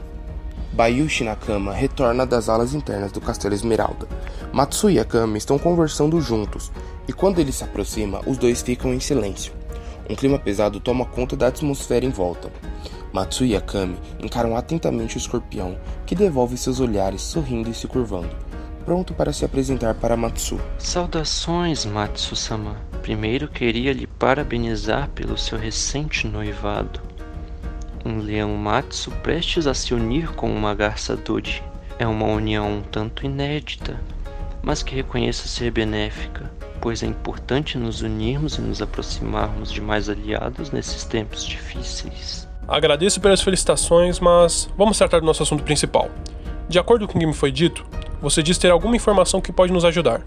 Bayushi Nakama retorna das alas internas do Castelo Esmeralda. Matsu e Akame estão conversando juntos, e quando ele se aproxima, os dois ficam em silêncio. Um clima pesado toma conta da atmosfera em volta. Matsu e Akame encaram atentamente o escorpião, que devolve seus olhares sorrindo e se curvando, pronto para se apresentar para Matsu. Saudações, Matsu-sama. Primeiro queria lhe parabenizar pelo seu recente noivado. Um leão Matsu prestes a se unir com uma garça Doji. É uma união um tanto inédita, mas que reconheço ser benéfica, pois é importante nos unirmos e nos aproximarmos de mais aliados nesses tempos difíceis. Agradeço pelas felicitações, mas vamos tratar do nosso assunto principal. De acordo com o que me foi dito, você diz ter alguma informação que pode nos ajudar.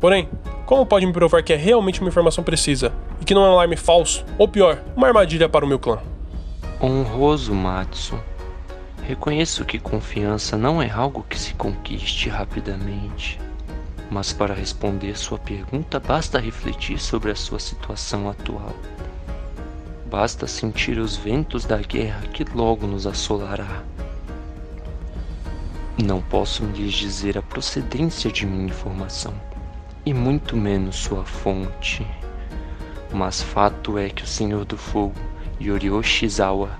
Porém, como pode me provar que é realmente uma informação precisa e que não é um alarme falso, ou pior, uma armadilha para o meu clã? Honroso Matsu. Reconheço que confiança não é algo que se conquiste rapidamente. Mas para responder sua pergunta, basta refletir sobre a sua situação atual. Basta sentir os ventos da guerra que logo nos assolará. Não posso lhes dizer a procedência de minha informação, e muito menos sua fonte. Mas fato é que o Senhor do Fogo Yorioshi Zawa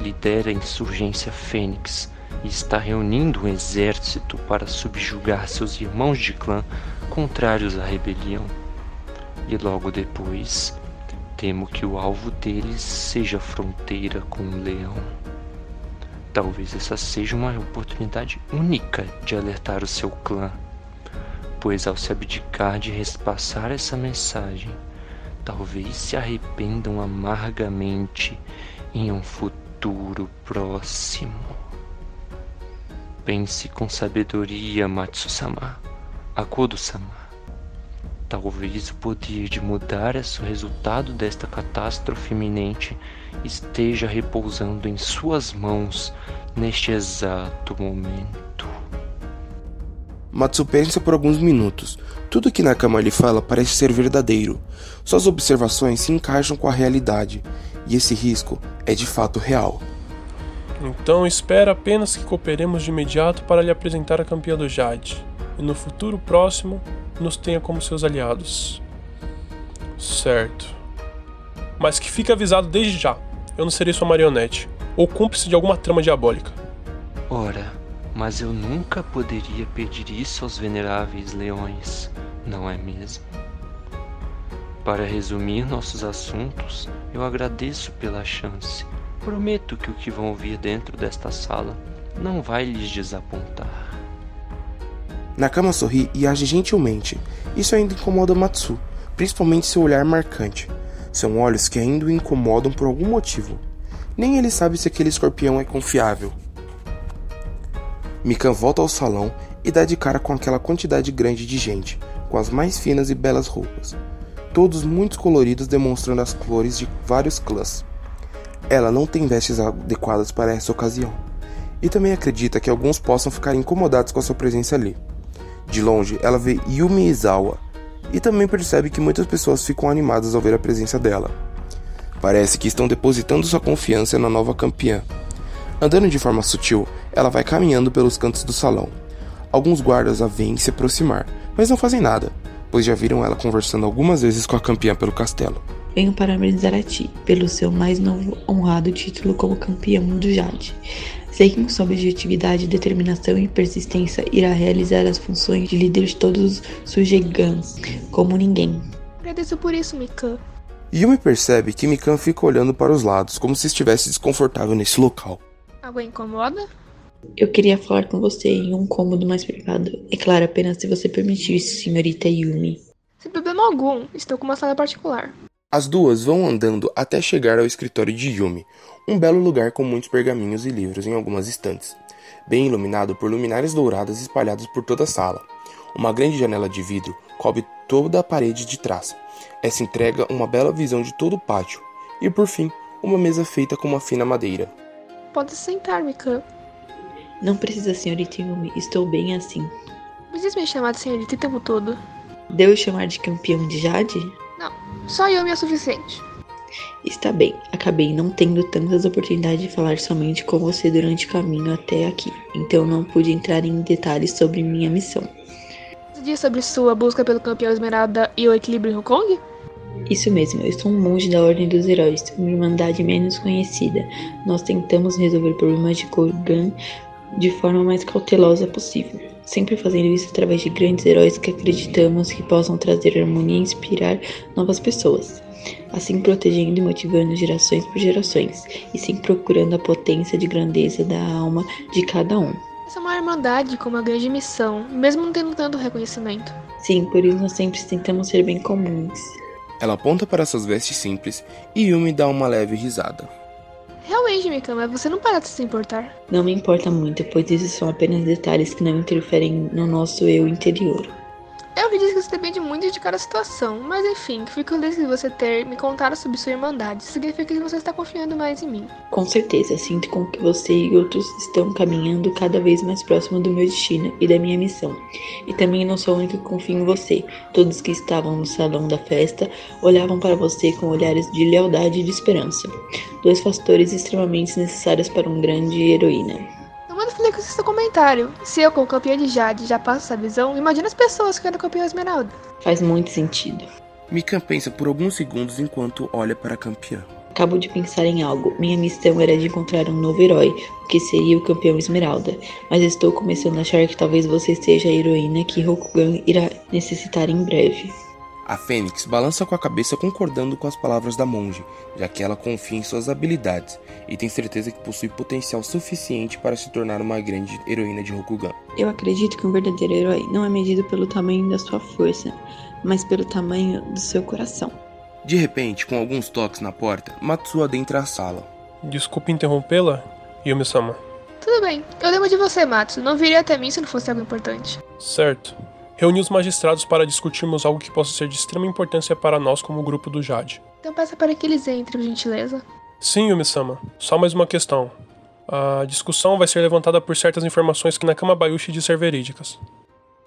lidera a insurgência Fênix e está reunindo um exército para subjugar seus irmãos de clã contrários à rebelião. E logo depois, temo que o alvo deles seja a fronteira com o leão. Talvez essa seja uma oportunidade única de alertar o seu clã, pois ao se abdicar de repassar essa mensagem, talvez se arrependam amargamente em um futuro próximo. Pense com sabedoria, Matsu-sama, Akodo-sama. Talvez o poder de mudar o resultado desta catástrofe iminente esteja repousando em suas mãos neste exato momento. Matsu pensa por alguns minutos. Tudo que Nakama lhe fala parece ser verdadeiro. Suas observações se encaixam com a realidade, e esse risco é de fato real. Então espera apenas que cooperemos de imediato para lhe apresentar a campeã do Jade, e no futuro próximo nos tenha como seus aliados. Certo. Mas que fique avisado desde já: eu não serei sua marionete, ou cúmplice de alguma trama diabólica. Ora, mas eu nunca poderia pedir isso aos veneráveis leões, não é mesmo? Para resumir nossos assuntos, eu agradeço pela chance Prometo que o que vão ouvir dentro desta sala não vai lhes desapontar. Nakama sorri e age gentilmente. Isso ainda incomoda Matsu, principalmente seu olhar marcante. São olhos que ainda o incomodam por algum motivo. Nem ele sabe se aquele escorpião é confiável. Mikan volta ao salão e dá de cara com aquela quantidade grande de gente, com as mais finas e belas roupas, todos muito coloridos demonstrando as cores de vários clãs. Ela não tem vestes adequadas para essa ocasião, e também acredita que alguns possam ficar incomodados com a sua presença ali. De longe, ela vê Yumi Izawa, e também percebe que muitas pessoas ficam animadas ao ver a presença dela. Parece que estão depositando sua confiança na nova campeã. Andando de forma sutil, ela vai caminhando pelos cantos do salão. Alguns guardas a veem se aproximar, mas não fazem nada, pois já viram ela conversando algumas vezes com a campeã pelo castelo. Venho parabenizar a ti pelo seu mais novo honrado título como campeão do Jade. Sei que com sua objetividade, determinação e persistência irá realizar as funções de líder de todos os Sujegans, como ninguém. Agradeço por isso, Mikan. Yumi percebe que Mikan fica olhando para os lados, como se estivesse desconfortável nesse local. Algo incomoda? Eu queria falar com você em um cômodo mais privado. É claro, apenas se você permitir, senhorita Yumi. Sem problema algum, estou com uma sala particular. As duas vão andando até chegar ao escritório de Yumi, um belo lugar com muitos pergaminhos e livros em algumas estantes, bem iluminado por luminárias douradas espalhadas por toda a sala. Uma grande janela de vidro cobre toda a parede de trás. Essa entrega uma bela visão de todo o pátio. E por fim, uma mesa feita com uma fina madeira. Pode sentar, Mika. Não precisa, senhorita Yumi. Estou bem assim. Precisa me chamar de senhorita o tempo todo. Devo chamar de campeão de Jade? Só Yumi é suficiente. Está bem, acabei não tendo tantas oportunidades de falar somente com você durante o caminho até aqui, então não pude entrar em detalhes sobre minha missão. Você diz sobre sua busca pelo campeão Esmeralda e o equilíbrio em Hong Kong? Isso mesmo, eu sou um monge da Ordem dos Heróis, uma irmandade menos conhecida. Nós tentamos resolver problemas de Kogan de forma mais cautelosa possível, sempre fazendo isso através de grandes heróis que acreditamos que possam trazer harmonia e inspirar novas pessoas, assim protegendo e motivando gerações por gerações, e sempre procurando a potência de grandeza da alma de cada um. Essa é uma irmandade com uma grande missão, mesmo não tendo tanto reconhecimento. Sim, por isso nós sempre tentamos ser bem comuns. Ela aponta para suas vestes simples e Yumi dá uma leve risada. Realmente, Mika, mas você não parece se importar. Não me importa muito, pois esses são apenas detalhes que não interferem no nosso eu interior. Eu acredito que isso depende muito de cada situação, mas enfim, fico feliz de você ter me contado sobre sua irmandade. Significa que você está confiando mais em mim. Com certeza, sinto com que você e outros estão caminhando cada vez mais próximo do meu destino e da minha missão. E também não sou o único que confio em você. Todos que estavam no salão da festa olhavam para você com olhares de lealdade e de esperança. Dois fatores extremamente necessários para um grande heroína. Mando feliz com seu comentário. Se eu, como campeã de Jade, já passo essa visão, imagina as pessoas que eram campeã Esmeralda. Faz muito sentido. Mikan pensa por alguns segundos enquanto olha para a campeã. Acabo de pensar em algo. Minha missão era de encontrar um novo herói, o que seria o campeão Esmeralda. Mas estou começando a achar que talvez você seja a heroína que Rokugan irá necessitar em breve. A Fênix balança com a cabeça concordando com as palavras da monge, já que ela confia em suas habilidades e tem certeza que possui potencial suficiente para se tornar uma grande heroína de Rokugan. Eu acredito que um verdadeiro herói não é medido pelo tamanho da sua força, mas pelo tamanho do seu coração. De repente, com alguns toques na porta, Matsu adentra a sala. Desculpe interrompê-la, Yumi-sama. Tudo bem, eu lembro de você, Matsu. Não viria até mim se não fosse algo importante. Certo. Reuni os magistrados para discutirmos algo que possa ser de extrema importância para nós como grupo do Jade. Então peça para que eles entrem, por gentileza. Sim, Yumi-sama. Só mais uma questão. A discussão vai ser levantada por certas informações que Nakama Bayushi diz ser verídicas.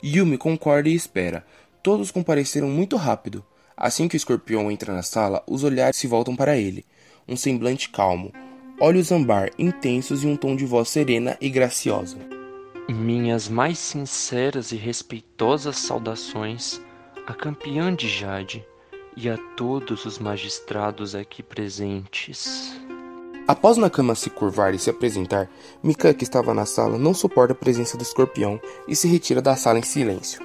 Yumi concorda e espera. Todos compareceram muito rápido. Assim que o escorpião entra na sala, os olhares se voltam para ele. Um semblante calmo, olhos ambar intensos e um tom de voz serena e graciosa. Minhas mais sinceras e respeitosas saudações à campeã de Jade e a todos os magistrados aqui presentes. Após Nakama se curvar e se apresentar, Mika, que estava na sala, não suporta a presença do escorpião e se retira da sala em silêncio.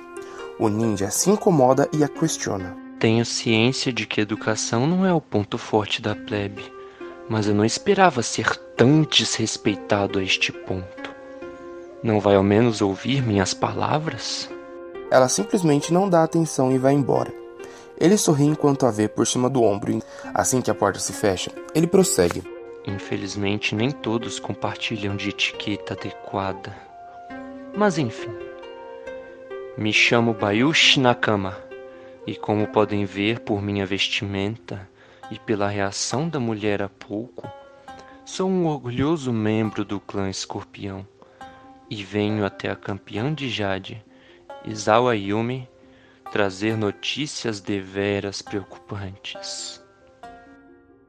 O ninja se incomoda e a questiona. Tenho ciência de que educação não é o ponto forte da plebe, mas eu não esperava ser tão desrespeitado a este ponto. Não vai ao menos ouvir minhas palavras? Ela simplesmente não dá atenção e vai embora. Ele sorri enquanto a vê por cima do ombro. Assim que a porta se fecha, ele prossegue. Infelizmente, nem todos compartilham de etiqueta adequada. Mas enfim. Me chamo Bayushi Nakama, e como podem ver por minha vestimenta e pela reação da mulher há pouco, sou um orgulhoso membro do clã Escorpião e venho até a campeã de Jade, Isawa Yumi, trazer notícias deveras preocupantes.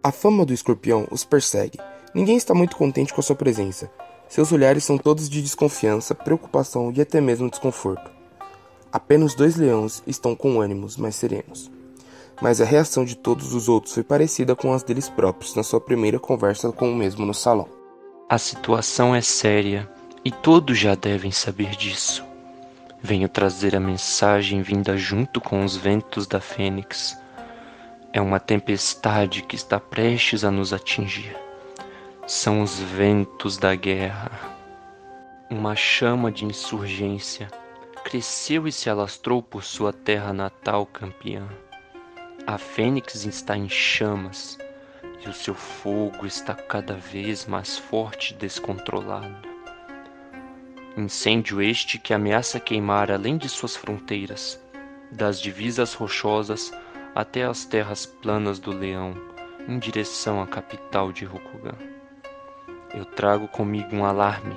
A fama do escorpião os persegue. Ninguém está muito contente com a sua presença. Seus olhares são todos de desconfiança, preocupação e até mesmo desconforto. Apenas dois leões estão com ânimos mais serenos. Mas a reação de todos os outros foi parecida com as deles próprios na sua primeira conversa com o mesmo no salão. A situação é séria e todos já devem saber disso. Venho trazer a mensagem vinda junto com os ventos da Fênix. É uma tempestade que está prestes a nos atingir. São os ventos da guerra. Uma chama de insurgência cresceu e se alastrou por sua terra natal campeã. A Fênix está em chamas e o seu fogo está cada vez mais forte e descontrolado. Incêndio este que ameaça queimar além de suas fronteiras, das divisas rochosas até as terras planas do Leão, em direção à capital de Rokugan. Eu trago comigo um alarme,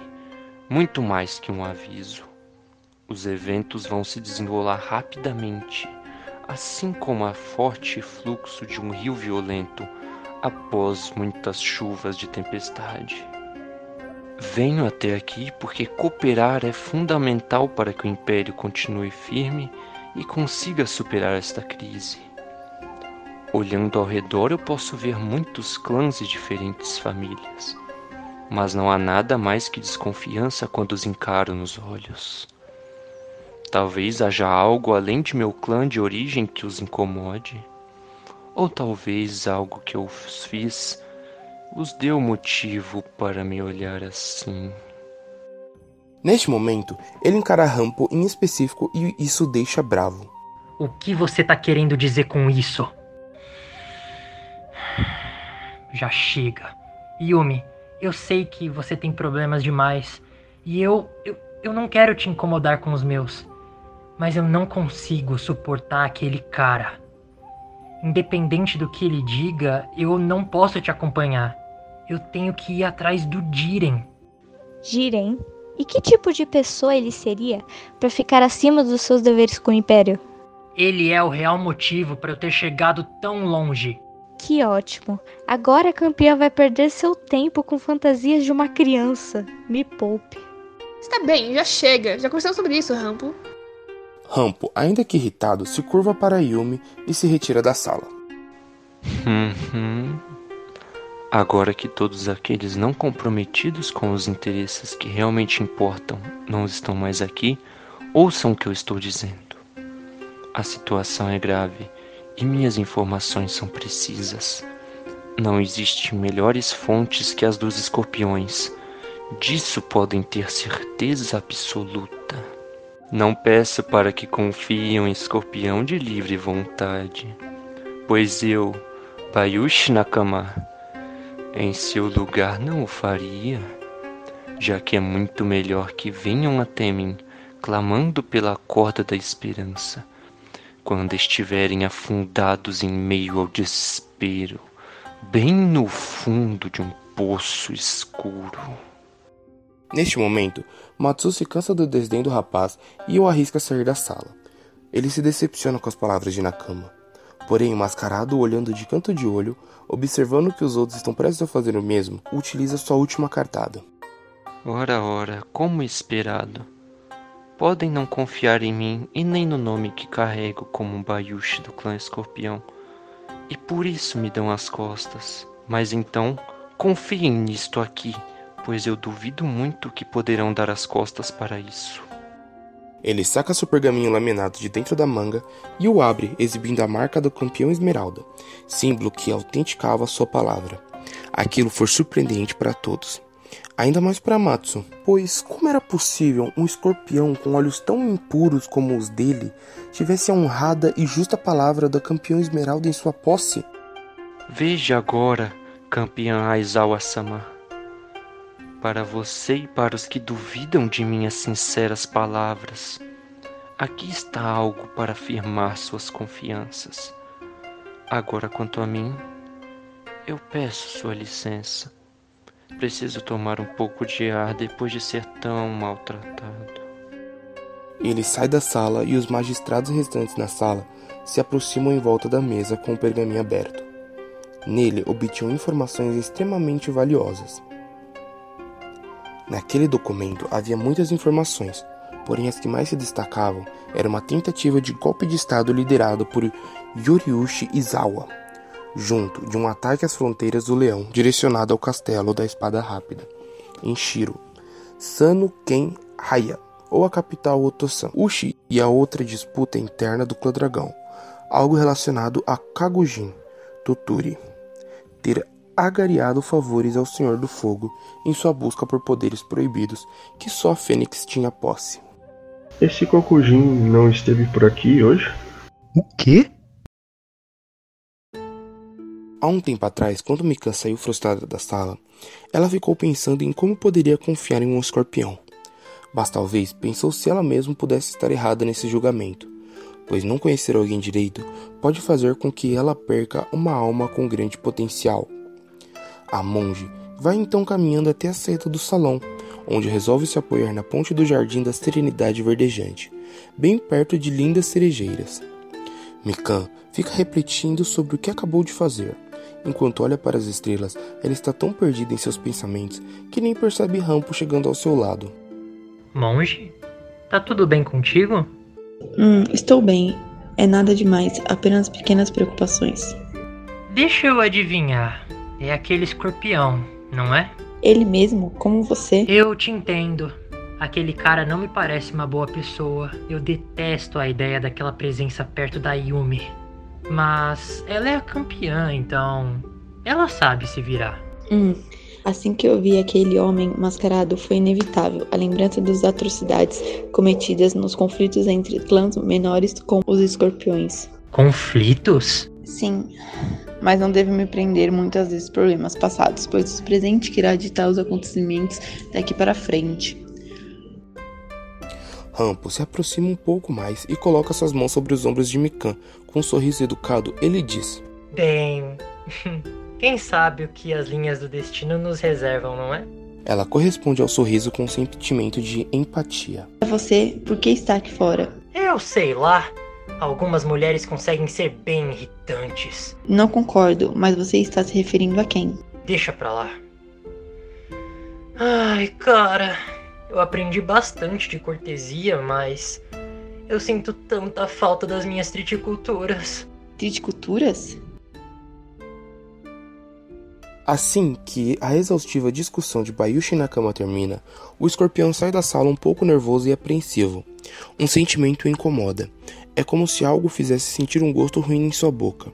muito mais que um aviso. Os eventos vão se desenrolar rapidamente, assim como a forte fluxo de um rio violento após muitas chuvas de tempestade. Venho até aqui porque cooperar é fundamental para que o Império continue firme e consiga superar esta crise. Olhando ao redor, eu posso ver muitos clãs e diferentes famílias, mas não há nada mais que desconfiança quando os encaro nos olhos. Talvez haja algo além de meu clã de origem que os incomode, ou talvez algo que eu fiz os deu motivo para me olhar assim. Neste momento, ele encara Rampo em específico e isso deixa bravo. O que você tá querendo dizer com isso? Já chega. Yumi, eu sei que você tem problemas demais. E eu, eu. Eu não quero te incomodar com os meus. Mas eu não consigo suportar aquele cara. Independente do que ele diga, eu não posso te acompanhar. Eu tenho que ir atrás do Jiren. Jiren? E que tipo de pessoa ele seria para ficar acima dos seus deveres com o Império? Ele é o real motivo para eu ter chegado tão longe. Que ótimo. Agora a campeã vai perder seu tempo com fantasias de uma criança. Me poupe. Está bem, já chega. Já conversamos sobre isso, Rampo. Rampo, ainda que irritado, se curva para Yumi e se retira da sala. Agora que todos aqueles não comprometidos com os interesses que realmente importam não estão mais aqui, ouçam o que eu estou dizendo. A situação é grave e minhas informações são precisas. Não existem melhores fontes que as dos escorpiões. Disso podem ter certeza absoluta. Não peço para que confiem em escorpião de livre vontade, pois eu, Bayushi Nakama, em seu lugar não o faria, já que é muito melhor que venham até mim, clamando pela corda da esperança, quando estiverem afundados em meio ao desespero, bem no fundo de um poço escuro. Neste momento, Matsu se cansa do desdém do rapaz e o arrisca a sair da sala. Ele se decepciona com as palavras de Nakama. Porém, o mascarado, olhando de canto de olho, observando que os outros estão prestes a fazer o mesmo, utiliza sua última cartada. Ora, ora, como esperado. Podem não confiar em mim e nem no nome que carrego como um Bayushi do clã Escorpião, e por isso me dão as costas. Mas então, confiem nisto aqui, pois eu duvido muito que poderão dar as costas para isso. Ele saca seu pergaminho laminado de dentro da manga e o abre, exibindo a marca do campeão esmeralda, símbolo que autenticava sua palavra. Aquilo foi surpreendente para todos. Ainda mais para Matsu, pois como era possível um escorpião com olhos tão impuros como os dele tivesse a honrada e justa palavra do campeão esmeralda em sua posse? Veja agora, campeão Aizawa-sama. Para você e para os que duvidam de minhas sinceras palavras, aqui está algo para afirmar suas confianças. Agora, quanto a mim, eu peço sua licença. Preciso tomar um pouco de ar depois de ser tão maltratado. Ele sai da sala e os magistrados restantes na sala se aproximam em volta da mesa com o pergaminho aberto. Nele obtinham informações extremamente valiosas. Naquele documento havia muitas informações, porém as que mais se destacavam era uma tentativa de golpe de Estado liderado por Yoriushi Izawa, junto de um ataque às fronteiras do Leão direcionado ao castelo da Espada Rápida, em Shiro, Sano Ken Haya, ou a capital Otosan, Ushi e a outra disputa interna do clã Dragão, algo relacionado a Kagujin, Toturi, ter agariado favores ao Senhor do Fogo em sua busca por poderes proibidos que só a Fênix tinha posse. Esse Kokujin não esteve por aqui hoje? O quê? Há um tempo atrás, quando Mika saiu frustrada da sala, ela ficou pensando em como poderia confiar em um escorpião. Mas talvez pensou se ela mesma pudesse estar errada nesse julgamento, pois não conhecer alguém direito pode fazer com que ela perca uma alma com grande potencial. A monge vai então caminhando até a saída do salão, onde resolve se apoiar na ponte do Jardim da Serenidade Verdejante, bem perto de lindas cerejeiras. Mikan fica refletindo sobre o que acabou de fazer. Enquanto olha para as estrelas, ela está tão perdida em seus pensamentos que nem percebe Rampo chegando ao seu lado. Monge? Tá tudo bem contigo? Hum, estou bem. É nada demais, apenas pequenas preocupações. Deixa eu adivinhar. É aquele escorpião, não é? Ele mesmo, como você. Eu te entendo. Aquele cara não me parece uma boa pessoa. Eu detesto a ideia daquela presença perto da Yumi. Mas ela é a campeã, então. Ela sabe se virar. Hum. Assim que eu vi aquele homem mascarado, foi inevitável a lembrança das atrocidades cometidas nos conflitos entre clãs menores com os escorpiões. Conflitos? Sim, mas não devo me prender muitas vezes problemas passados, pois o presente que irá ditar os acontecimentos daqui para frente. Rampo se aproxima um pouco mais e coloca suas mãos sobre os ombros de Mikan. Com um sorriso educado, ele diz: Bem, quem sabe o que as linhas do destino nos reservam, não é? Ela corresponde ao sorriso com um sentimento de empatia. É você, por que está aqui fora? Eu sei lá. Algumas mulheres conseguem ser bem irritantes. Não concordo, mas você está se referindo a quem? Deixa pra lá. Ai, cara, eu aprendi bastante de cortesia, mas eu sinto tanta falta das minhas triticulturas. Triticulturas? Assim que a exaustiva discussão de Bayushi Nakama termina, o escorpião sai da sala um pouco nervoso e apreensivo. Um sentimento o incomoda. É como se algo fizesse sentir um gosto ruim em sua boca.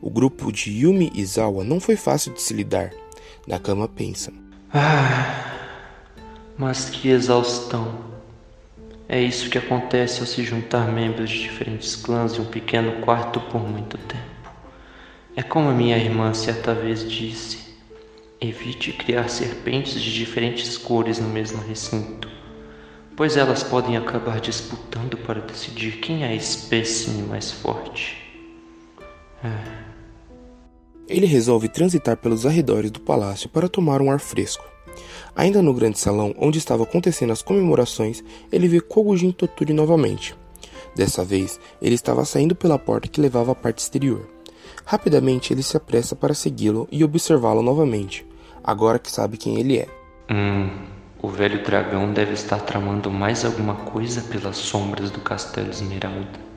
O grupo de Yumi e Zawa não foi fácil de se lidar. Nakama pensa. Ah, mas que exaustão. É isso que acontece ao se juntar membros de diferentes clãs em um pequeno quarto por muito tempo. É como minha irmã certa vez disse: evite criar serpentes de diferentes cores no mesmo recinto, pois elas podem acabar disputando para decidir quem é a espécime mais forte. É. Ele resolve transitar pelos arredores do palácio para tomar um ar fresco. Ainda no grande salão onde estavam acontecendo as comemorações, ele vê Kogujin Toturi novamente. Dessa vez, ele estava saindo pela porta que levava à parte exterior. Rapidamente ele se apressa para segui-lo e observá-lo novamente, agora que sabe quem ele é. Hum, o velho dragão deve estar tramando mais alguma coisa pelas sombras do Castelo Esmeralda.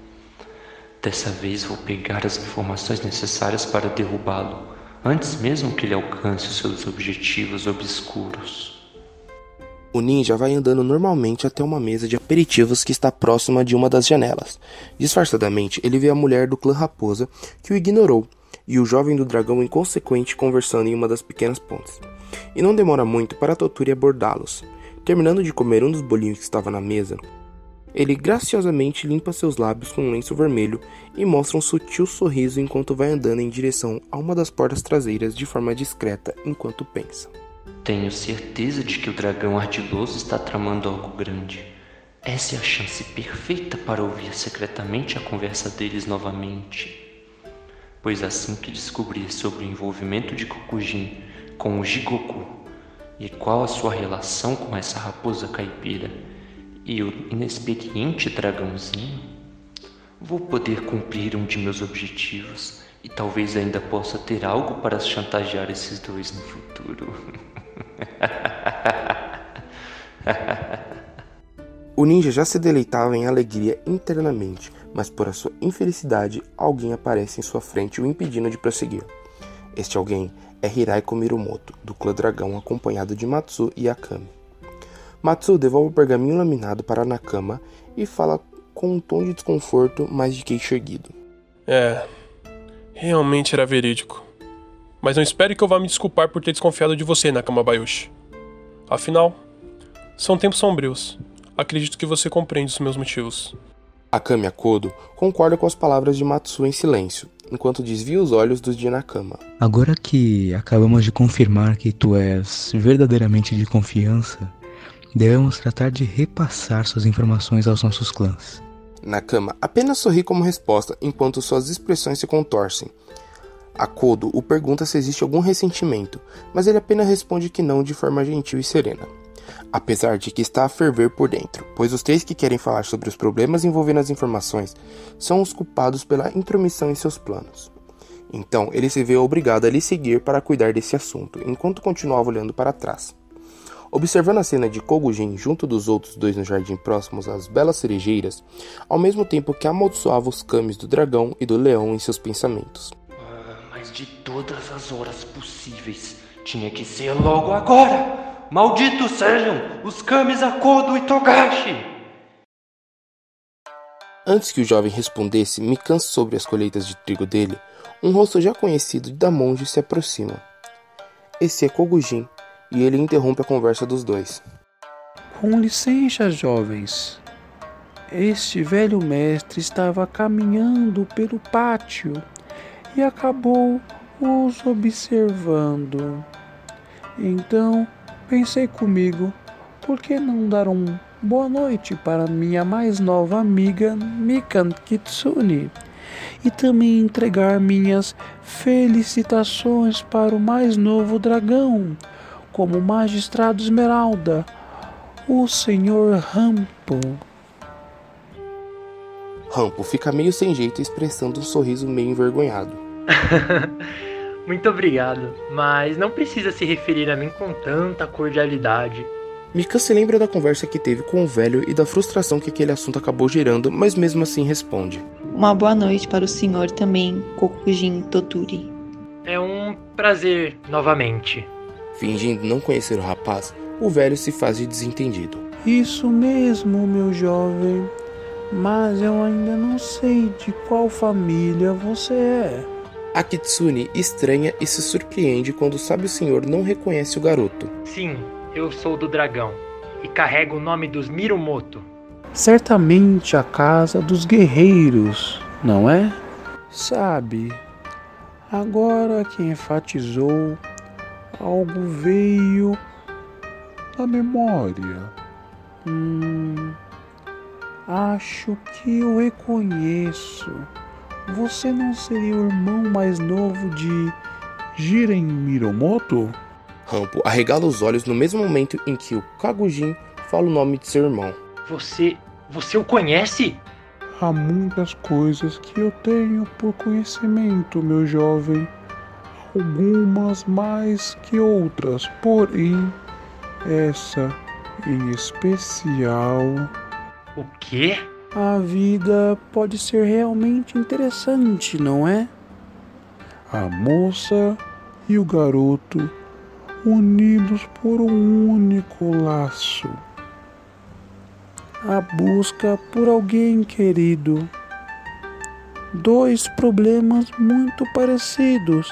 Dessa vez vou pegar as informações necessárias para derrubá-lo, antes mesmo que ele alcance os seus objetivos obscuros. O ninja vai andando normalmente até uma mesa de aperitivos que está próxima de uma das janelas. Disfarçadamente, ele vê a mulher do clã Raposa, que o ignorou, e o jovem do dragão inconsequente conversando em uma das pequenas pontes. E não demora muito para Toturi abordá-los. Terminando de comer um dos bolinhos que estava na mesa, ele graciosamente limpa seus lábios com um lenço vermelho e mostra um sutil sorriso enquanto vai andando em direção a uma das portas traseiras de forma discreta enquanto pensa. Tenho certeza de que o dragão ardiloso está tramando algo grande. Essa é a chance perfeita para ouvir secretamente a conversa deles novamente. Pois assim que descobrir sobre o envolvimento de Kokujin com o Jigoku e qual a sua relação com essa raposa caipira e o inexperiente dragãozinho, vou poder cumprir um de meus objetivos e talvez ainda possa ter algo para chantagear esses dois no futuro. o ninja já se deleitava em alegria internamente, mas por sua infelicidade, alguém aparece em sua frente o impedindo de prosseguir. Este alguém é Hiraiko Mirumoto, do clã Dragão, acompanhado de Matsu e Akami. Matsu devolve o pergaminho laminado para Nakama e fala com um tom de desconforto, mas de queixo erguido. É, realmente era verídico. Mas não espere que eu vá me desculpar por ter desconfiado de você, Nakama Bayushi. Afinal, são tempos sombrios. Acredito que você compreende os meus motivos. Akami Akodo concorda com as palavras de Matsu em silêncio, enquanto desvia os olhos dos de Nakama. Agora que acabamos de confirmar que tu és verdadeiramente de confiança, devemos tratar de repassar suas informações aos nossos clãs. Nakama apenas sorri como resposta enquanto suas expressões se contorcem, Akodo o pergunta se existe algum ressentimento, mas ele apenas responde que não de forma gentil e serena. Apesar de que está a ferver por dentro, pois os três que querem falar sobre os problemas envolvendo as informações são os culpados pela intromissão em seus planos. Então ele se vê obrigado a lhe seguir para cuidar desse assunto, enquanto continuava olhando para trás. Observando a cena de Kogujin junto dos outros dois no jardim próximos às belas cerejeiras, ao mesmo tempo que amaldiçoava os cames do dragão e do leão em seus pensamentos de todas as horas possíveis. Tinha que ser logo agora! Malditos sejam os Kamis Akodo e Togashi! Antes que o jovem respondesse Mikan sobre as colheitas de trigo dele, um rosto já conhecido da monge se aproxima. Esse é Kogujin, e ele interrompe a conversa dos dois. Com licença, jovens. Este velho mestre estava caminhando pelo pátio e acabou os observando. Então pensei comigo, por que não dar um boa noite para minha mais nova amiga Mikan Kitsune? E também entregar minhas felicitações para o mais novo dragão, como Magistrado Esmeralda, o Senhor Rampo. Rampo fica meio sem jeito, expressando um sorriso meio envergonhado. Muito obrigado, mas não precisa se referir a mim com tanta cordialidade. Mika se lembra da conversa que teve com o velho e da frustração que aquele assunto acabou gerando, mas mesmo assim responde. Uma boa noite para o senhor também, Kokujin Toturi. É um prazer novamente. Fingindo não conhecer o rapaz, o velho se faz de desentendido. Isso mesmo, meu jovem. mas eu ainda não sei de qual família você é. A Kitsune estranha e se surpreende quando sabe o senhor não reconhece o garoto. Sim, eu sou do dragão e carrego o nome dos Mirumoto. Certamente a casa dos guerreiros, não é? Sabe, agora que enfatizou, algo veio na memória. Hum, acho que eu reconheço. Você não seria o irmão mais novo de Jiren Miromoto? Rampo arregala os olhos no mesmo momento em que o Kagujin fala o nome de seu irmão. Você. você o conhece? Há muitas coisas que eu tenho por conhecimento, meu jovem. Algumas mais que outras, porém, essa em especial. O quê? A vida pode ser realmente interessante, não é? A moça e o garoto unidos por um único laço. A busca por alguém querido. Dois problemas muito parecidos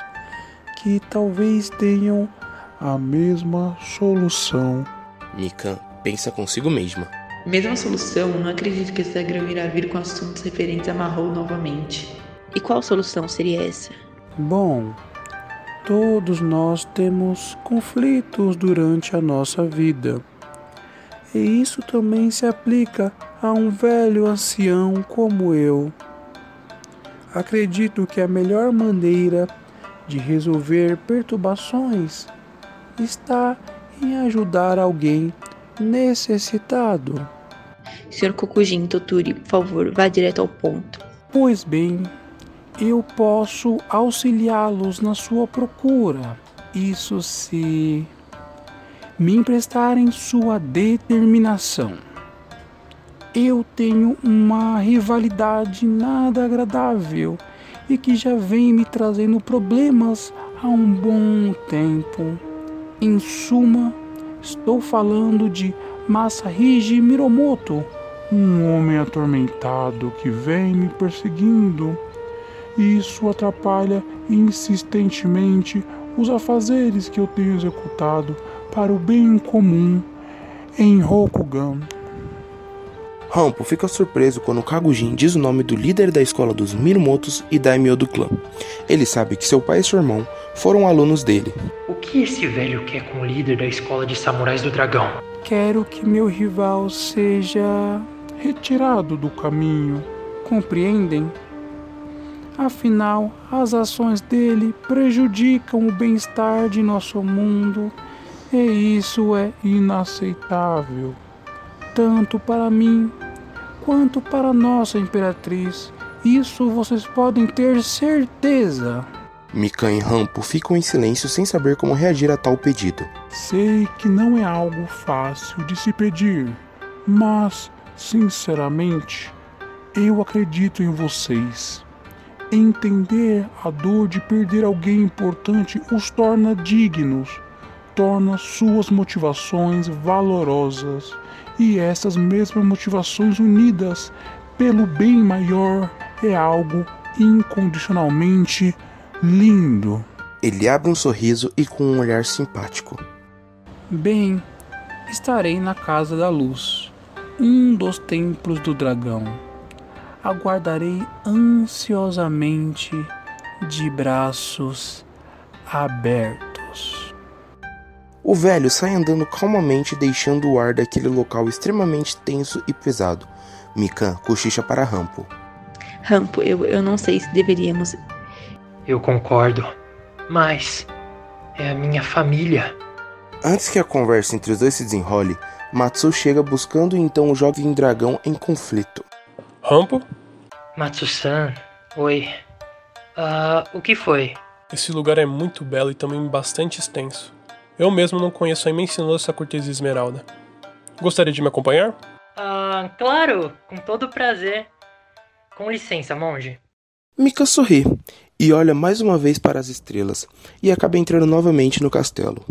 que talvez tenham a mesma solução. Mikan pensa consigo mesma. Mesma solução, não acredito que esse dragão irá vir com assuntos referentes a Marrou novamente. E qual solução seria essa? Bom, todos nós temos conflitos durante a nossa vida. E isso também se aplica a um velho ancião como eu. Acredito que a melhor maneira de resolver perturbações está em ajudar alguém necessitado. Sr. Kokujin Toturi, por favor, vá direto ao ponto. Pois bem, eu posso auxiliá-los na sua procura. Isso se me emprestarem sua determinação. Eu tenho uma rivalidade nada agradável e que já vem me trazendo problemas há um bom tempo. Em suma, estou falando de Masahiji Miromoto, um homem atormentado que vem me perseguindo. Isso atrapalha insistentemente os afazeres que eu tenho executado para o bem comum em Rokugan. Rampo fica surpreso quando Kagujin diz o nome do líder da escola dos Mirumotos e Daimyo do clã. Ele sabe que seu pai e seu irmão foram alunos dele. O que esse velho quer com o líder da escola de samurais do dragão? Quero que meu rival seja retirado do caminho. Compreendem? Afinal, as ações dele prejudicam o bem-estar de nosso mundo e isso é inaceitável, tanto para mim quanto para nossa imperatriz. Isso vocês podem ter certeza. Mikan e Rampo ficam em silêncio sem saber como reagir a tal pedido. Sei que não é algo fácil de se pedir, mas, sinceramente, eu acredito em vocês. Entender a dor de perder alguém importante os torna dignos, torna suas motivações valorosas e essas mesmas motivações unidas pelo bem maior é algo incondicionalmente lindo. Ele abre um sorriso e com um olhar simpático. Bem, estarei na Casa da Luz, um dos templos do dragão. Aguardarei ansiosamente de braços abertos. O velho sai andando calmamente, deixando o ar daquele local extremamente tenso e pesado. Mikan cochicha para Rampo. Rampo, eu, eu não sei se deveríamos. Eu concordo, mas é a minha família. Antes que a conversa entre os dois se desenrole, Matsu chega buscando então o jovem dragão em conflito. Rampo? Matsu-san, oi. Ah, o que foi? Esse lugar é muito belo e também bastante extenso. Eu mesmo não conheço a imensidão cortesia esmeralda. Gostaria de me acompanhar? Ah, claro, com todo prazer. Com licença, monge. Mika sorri e olha mais uma vez para as estrelas e acaba entrando novamente no castelo.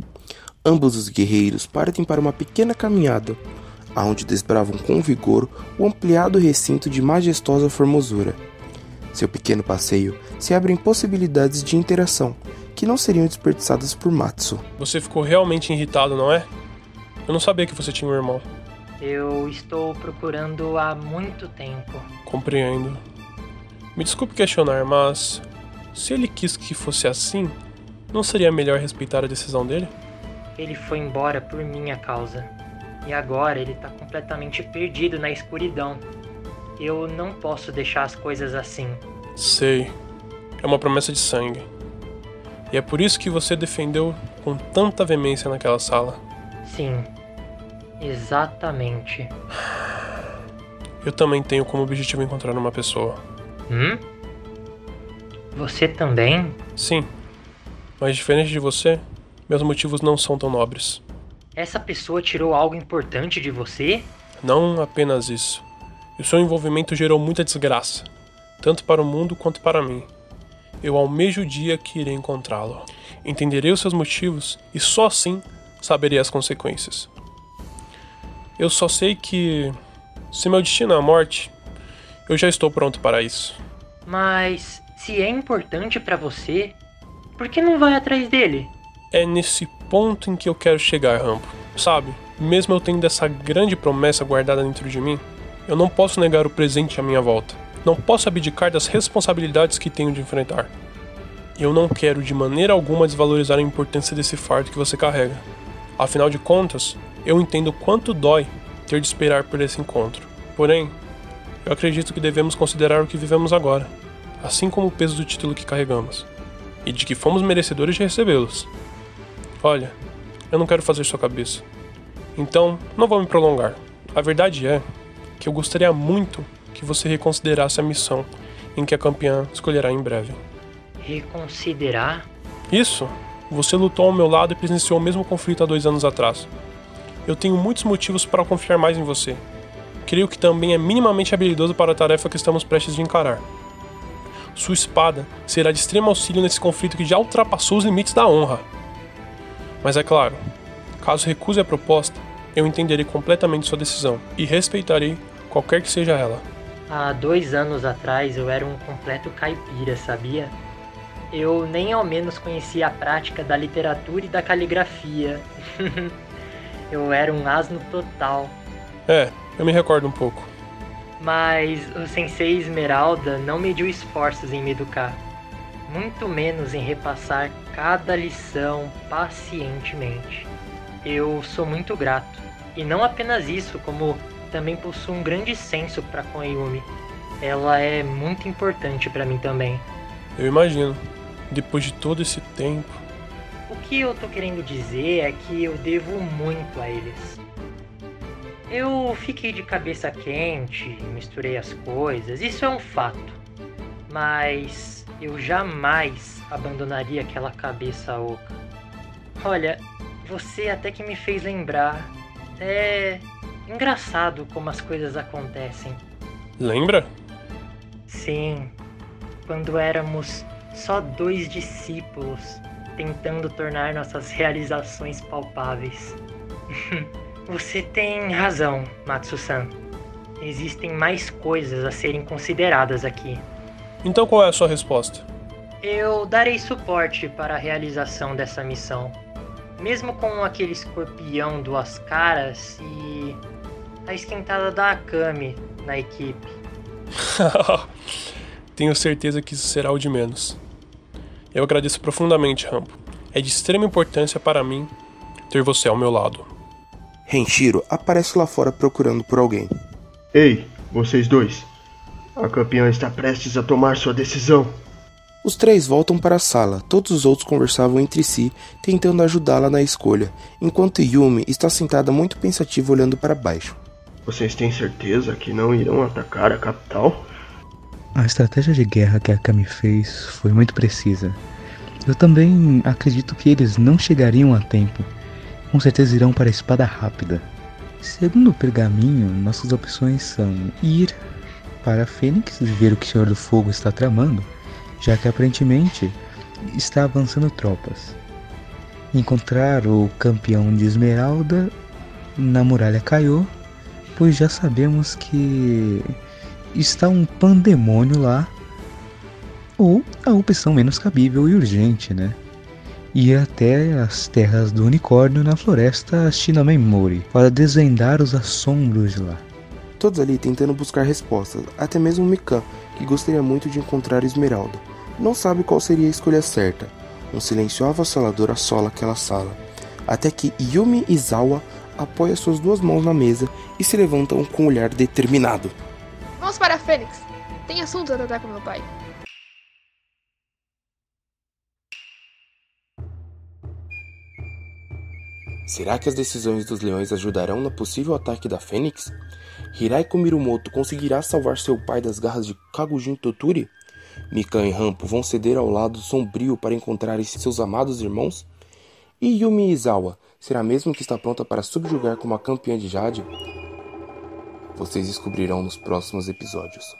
Ambos os guerreiros partem para uma pequena caminhada. aonde desbravam com vigor o ampliado recinto de majestosa formosura. Seu pequeno passeio se abre em possibilidades de interação que não seriam desperdiçadas por Matsu. Você ficou realmente irritado, não é? Eu não sabia que você tinha um irmão. Eu estou procurando há muito tempo. Compreendo. Me desculpe questionar, mas se ele quis que fosse assim, não seria melhor respeitar a decisão dele? Ele foi embora por minha causa. E agora ele tá completamente perdido na escuridão. Eu não posso deixar as coisas assim. Sei. É uma promessa de sangue. E é por isso que você defendeu com tanta veemência naquela sala. Sim. Exatamente. Eu também tenho como objetivo encontrar uma pessoa. Hum? Você também? Sim. Mas diferente de você, meus motivos não são tão nobres. Essa pessoa tirou algo importante de você? Não apenas isso. E o seu envolvimento gerou muita desgraça, tanto para o mundo quanto para mim. Eu almejo o dia que irei encontrá-lo. Entenderei os seus motivos e só assim saberei as consequências. Eu só sei que, se meu destino é a morte, eu já estou pronto para isso. Mas se é importante para você, por que não vai atrás dele? É nesse ponto em que eu quero chegar, Rambo. Sabe, mesmo eu tendo essa grande promessa guardada dentro de mim, eu não posso negar o presente à minha volta. Não posso abdicar das responsabilidades que tenho de enfrentar. Eu não quero de maneira alguma desvalorizar a importância desse fardo que você carrega. Afinal de contas, eu entendo quanto dói ter de esperar por esse encontro. Porém, eu acredito que devemos considerar o que vivemos agora, assim como o peso do título que carregamos, e de que fomos merecedores de recebê-los. Olha, eu não quero fazer sua cabeça. Então, não vou me prolongar. A verdade é que eu gostaria muito que você reconsiderasse a missão em que a campeã escolherá em breve. Reconsiderar? Isso! Você lutou ao meu lado e presenciou o mesmo conflito há dois anos atrás. Eu tenho muitos motivos para confiar mais em você. Creio que também é minimamente habilidoso para a tarefa que estamos prestes de encarar. Sua espada será de extremo auxílio nesse conflito que já ultrapassou os limites da honra. Mas é claro, caso recuse a proposta, eu entenderei completamente sua decisão e respeitarei qualquer que seja ela. Há dois anos atrás eu era um completo caipira, sabia? Eu nem ao menos conhecia a prática da literatura e da caligrafia. eu era um asno total. É, eu me recordo um pouco. Mas o Sensei Esmeralda não mediu esforços em me educar, muito menos em repassar cada lição pacientemente. Eu sou muito grato, e não apenas isso, como também possuo um grande senso para com a Yumi. Ela é muito importante para mim também. Eu imagino. Depois de todo esse tempo. O que eu tô querendo dizer é que eu devo muito a eles. Eu fiquei de cabeça quente, misturei as coisas, isso é um fato. Mas eu jamais abandonaria aquela cabeça oca. Olha, você até que me fez lembrar. É engraçado como as coisas acontecem. Lembra? Sim, quando éramos só dois discípulos tentando tornar nossas realizações palpáveis. Você tem razão, Matsu-san. Existem mais coisas a serem consideradas aqui. Então qual é a sua resposta? Eu darei suporte para a realização dessa missão. Mesmo com aquele escorpião duas caras e a esquentada da Akami na equipe. Tenho certeza que isso será o de menos. Eu agradeço profundamente, Rambo. É de extrema importância para mim ter você ao meu lado. Renshiro aparece lá fora procurando por alguém. Ei, vocês dois. A campeã está prestes a tomar sua decisão. Os três voltam para a sala, todos os outros conversavam entre si, tentando ajudá-la na escolha, enquanto Yumi está sentada muito pensativa olhando para baixo. Vocês têm certeza que não irão atacar a capital? A estratégia de guerra que a Kami fez foi muito precisa. Eu também acredito que eles não chegariam a tempo. Com certeza irão para a espada rápida. Segundo o pergaminho, nossas opções são ir para Fênix e ver o que o Senhor do Fogo está tramando, já que aparentemente está avançando tropas. Encontrar o campeão de Esmeralda na muralha Kaiô pois já sabemos que está um pandemônio lá, ou a opção menos cabível e urgente, né? Ir até as terras do unicórnio na floresta Shinamemori para desvendar os assombros de lá. Todos ali tentando buscar respostas, até mesmo Mikan, que gostaria muito de encontrar Esmeralda. Não sabe qual seria a escolha certa. Um silêncio avassalador assola aquela sala, até que Yumi Izawa apoia suas duas mãos na mesa e se levantam com um olhar determinado. Vamos para a Fênix. Tem assunto a tratar com meu pai. Será que as decisões dos leões ajudarão no possível ataque da Fênix? Hiraiko Mirumoto conseguirá salvar seu pai das garras de Kagujin Toturi? Mikan e Rampo vão ceder ao lado sombrio para encontrar seus amados irmãos? E Yumi Izawa será mesmo que está pronta para subjugar como a campeã de Jade? Vocês descobrirão nos próximos episódios.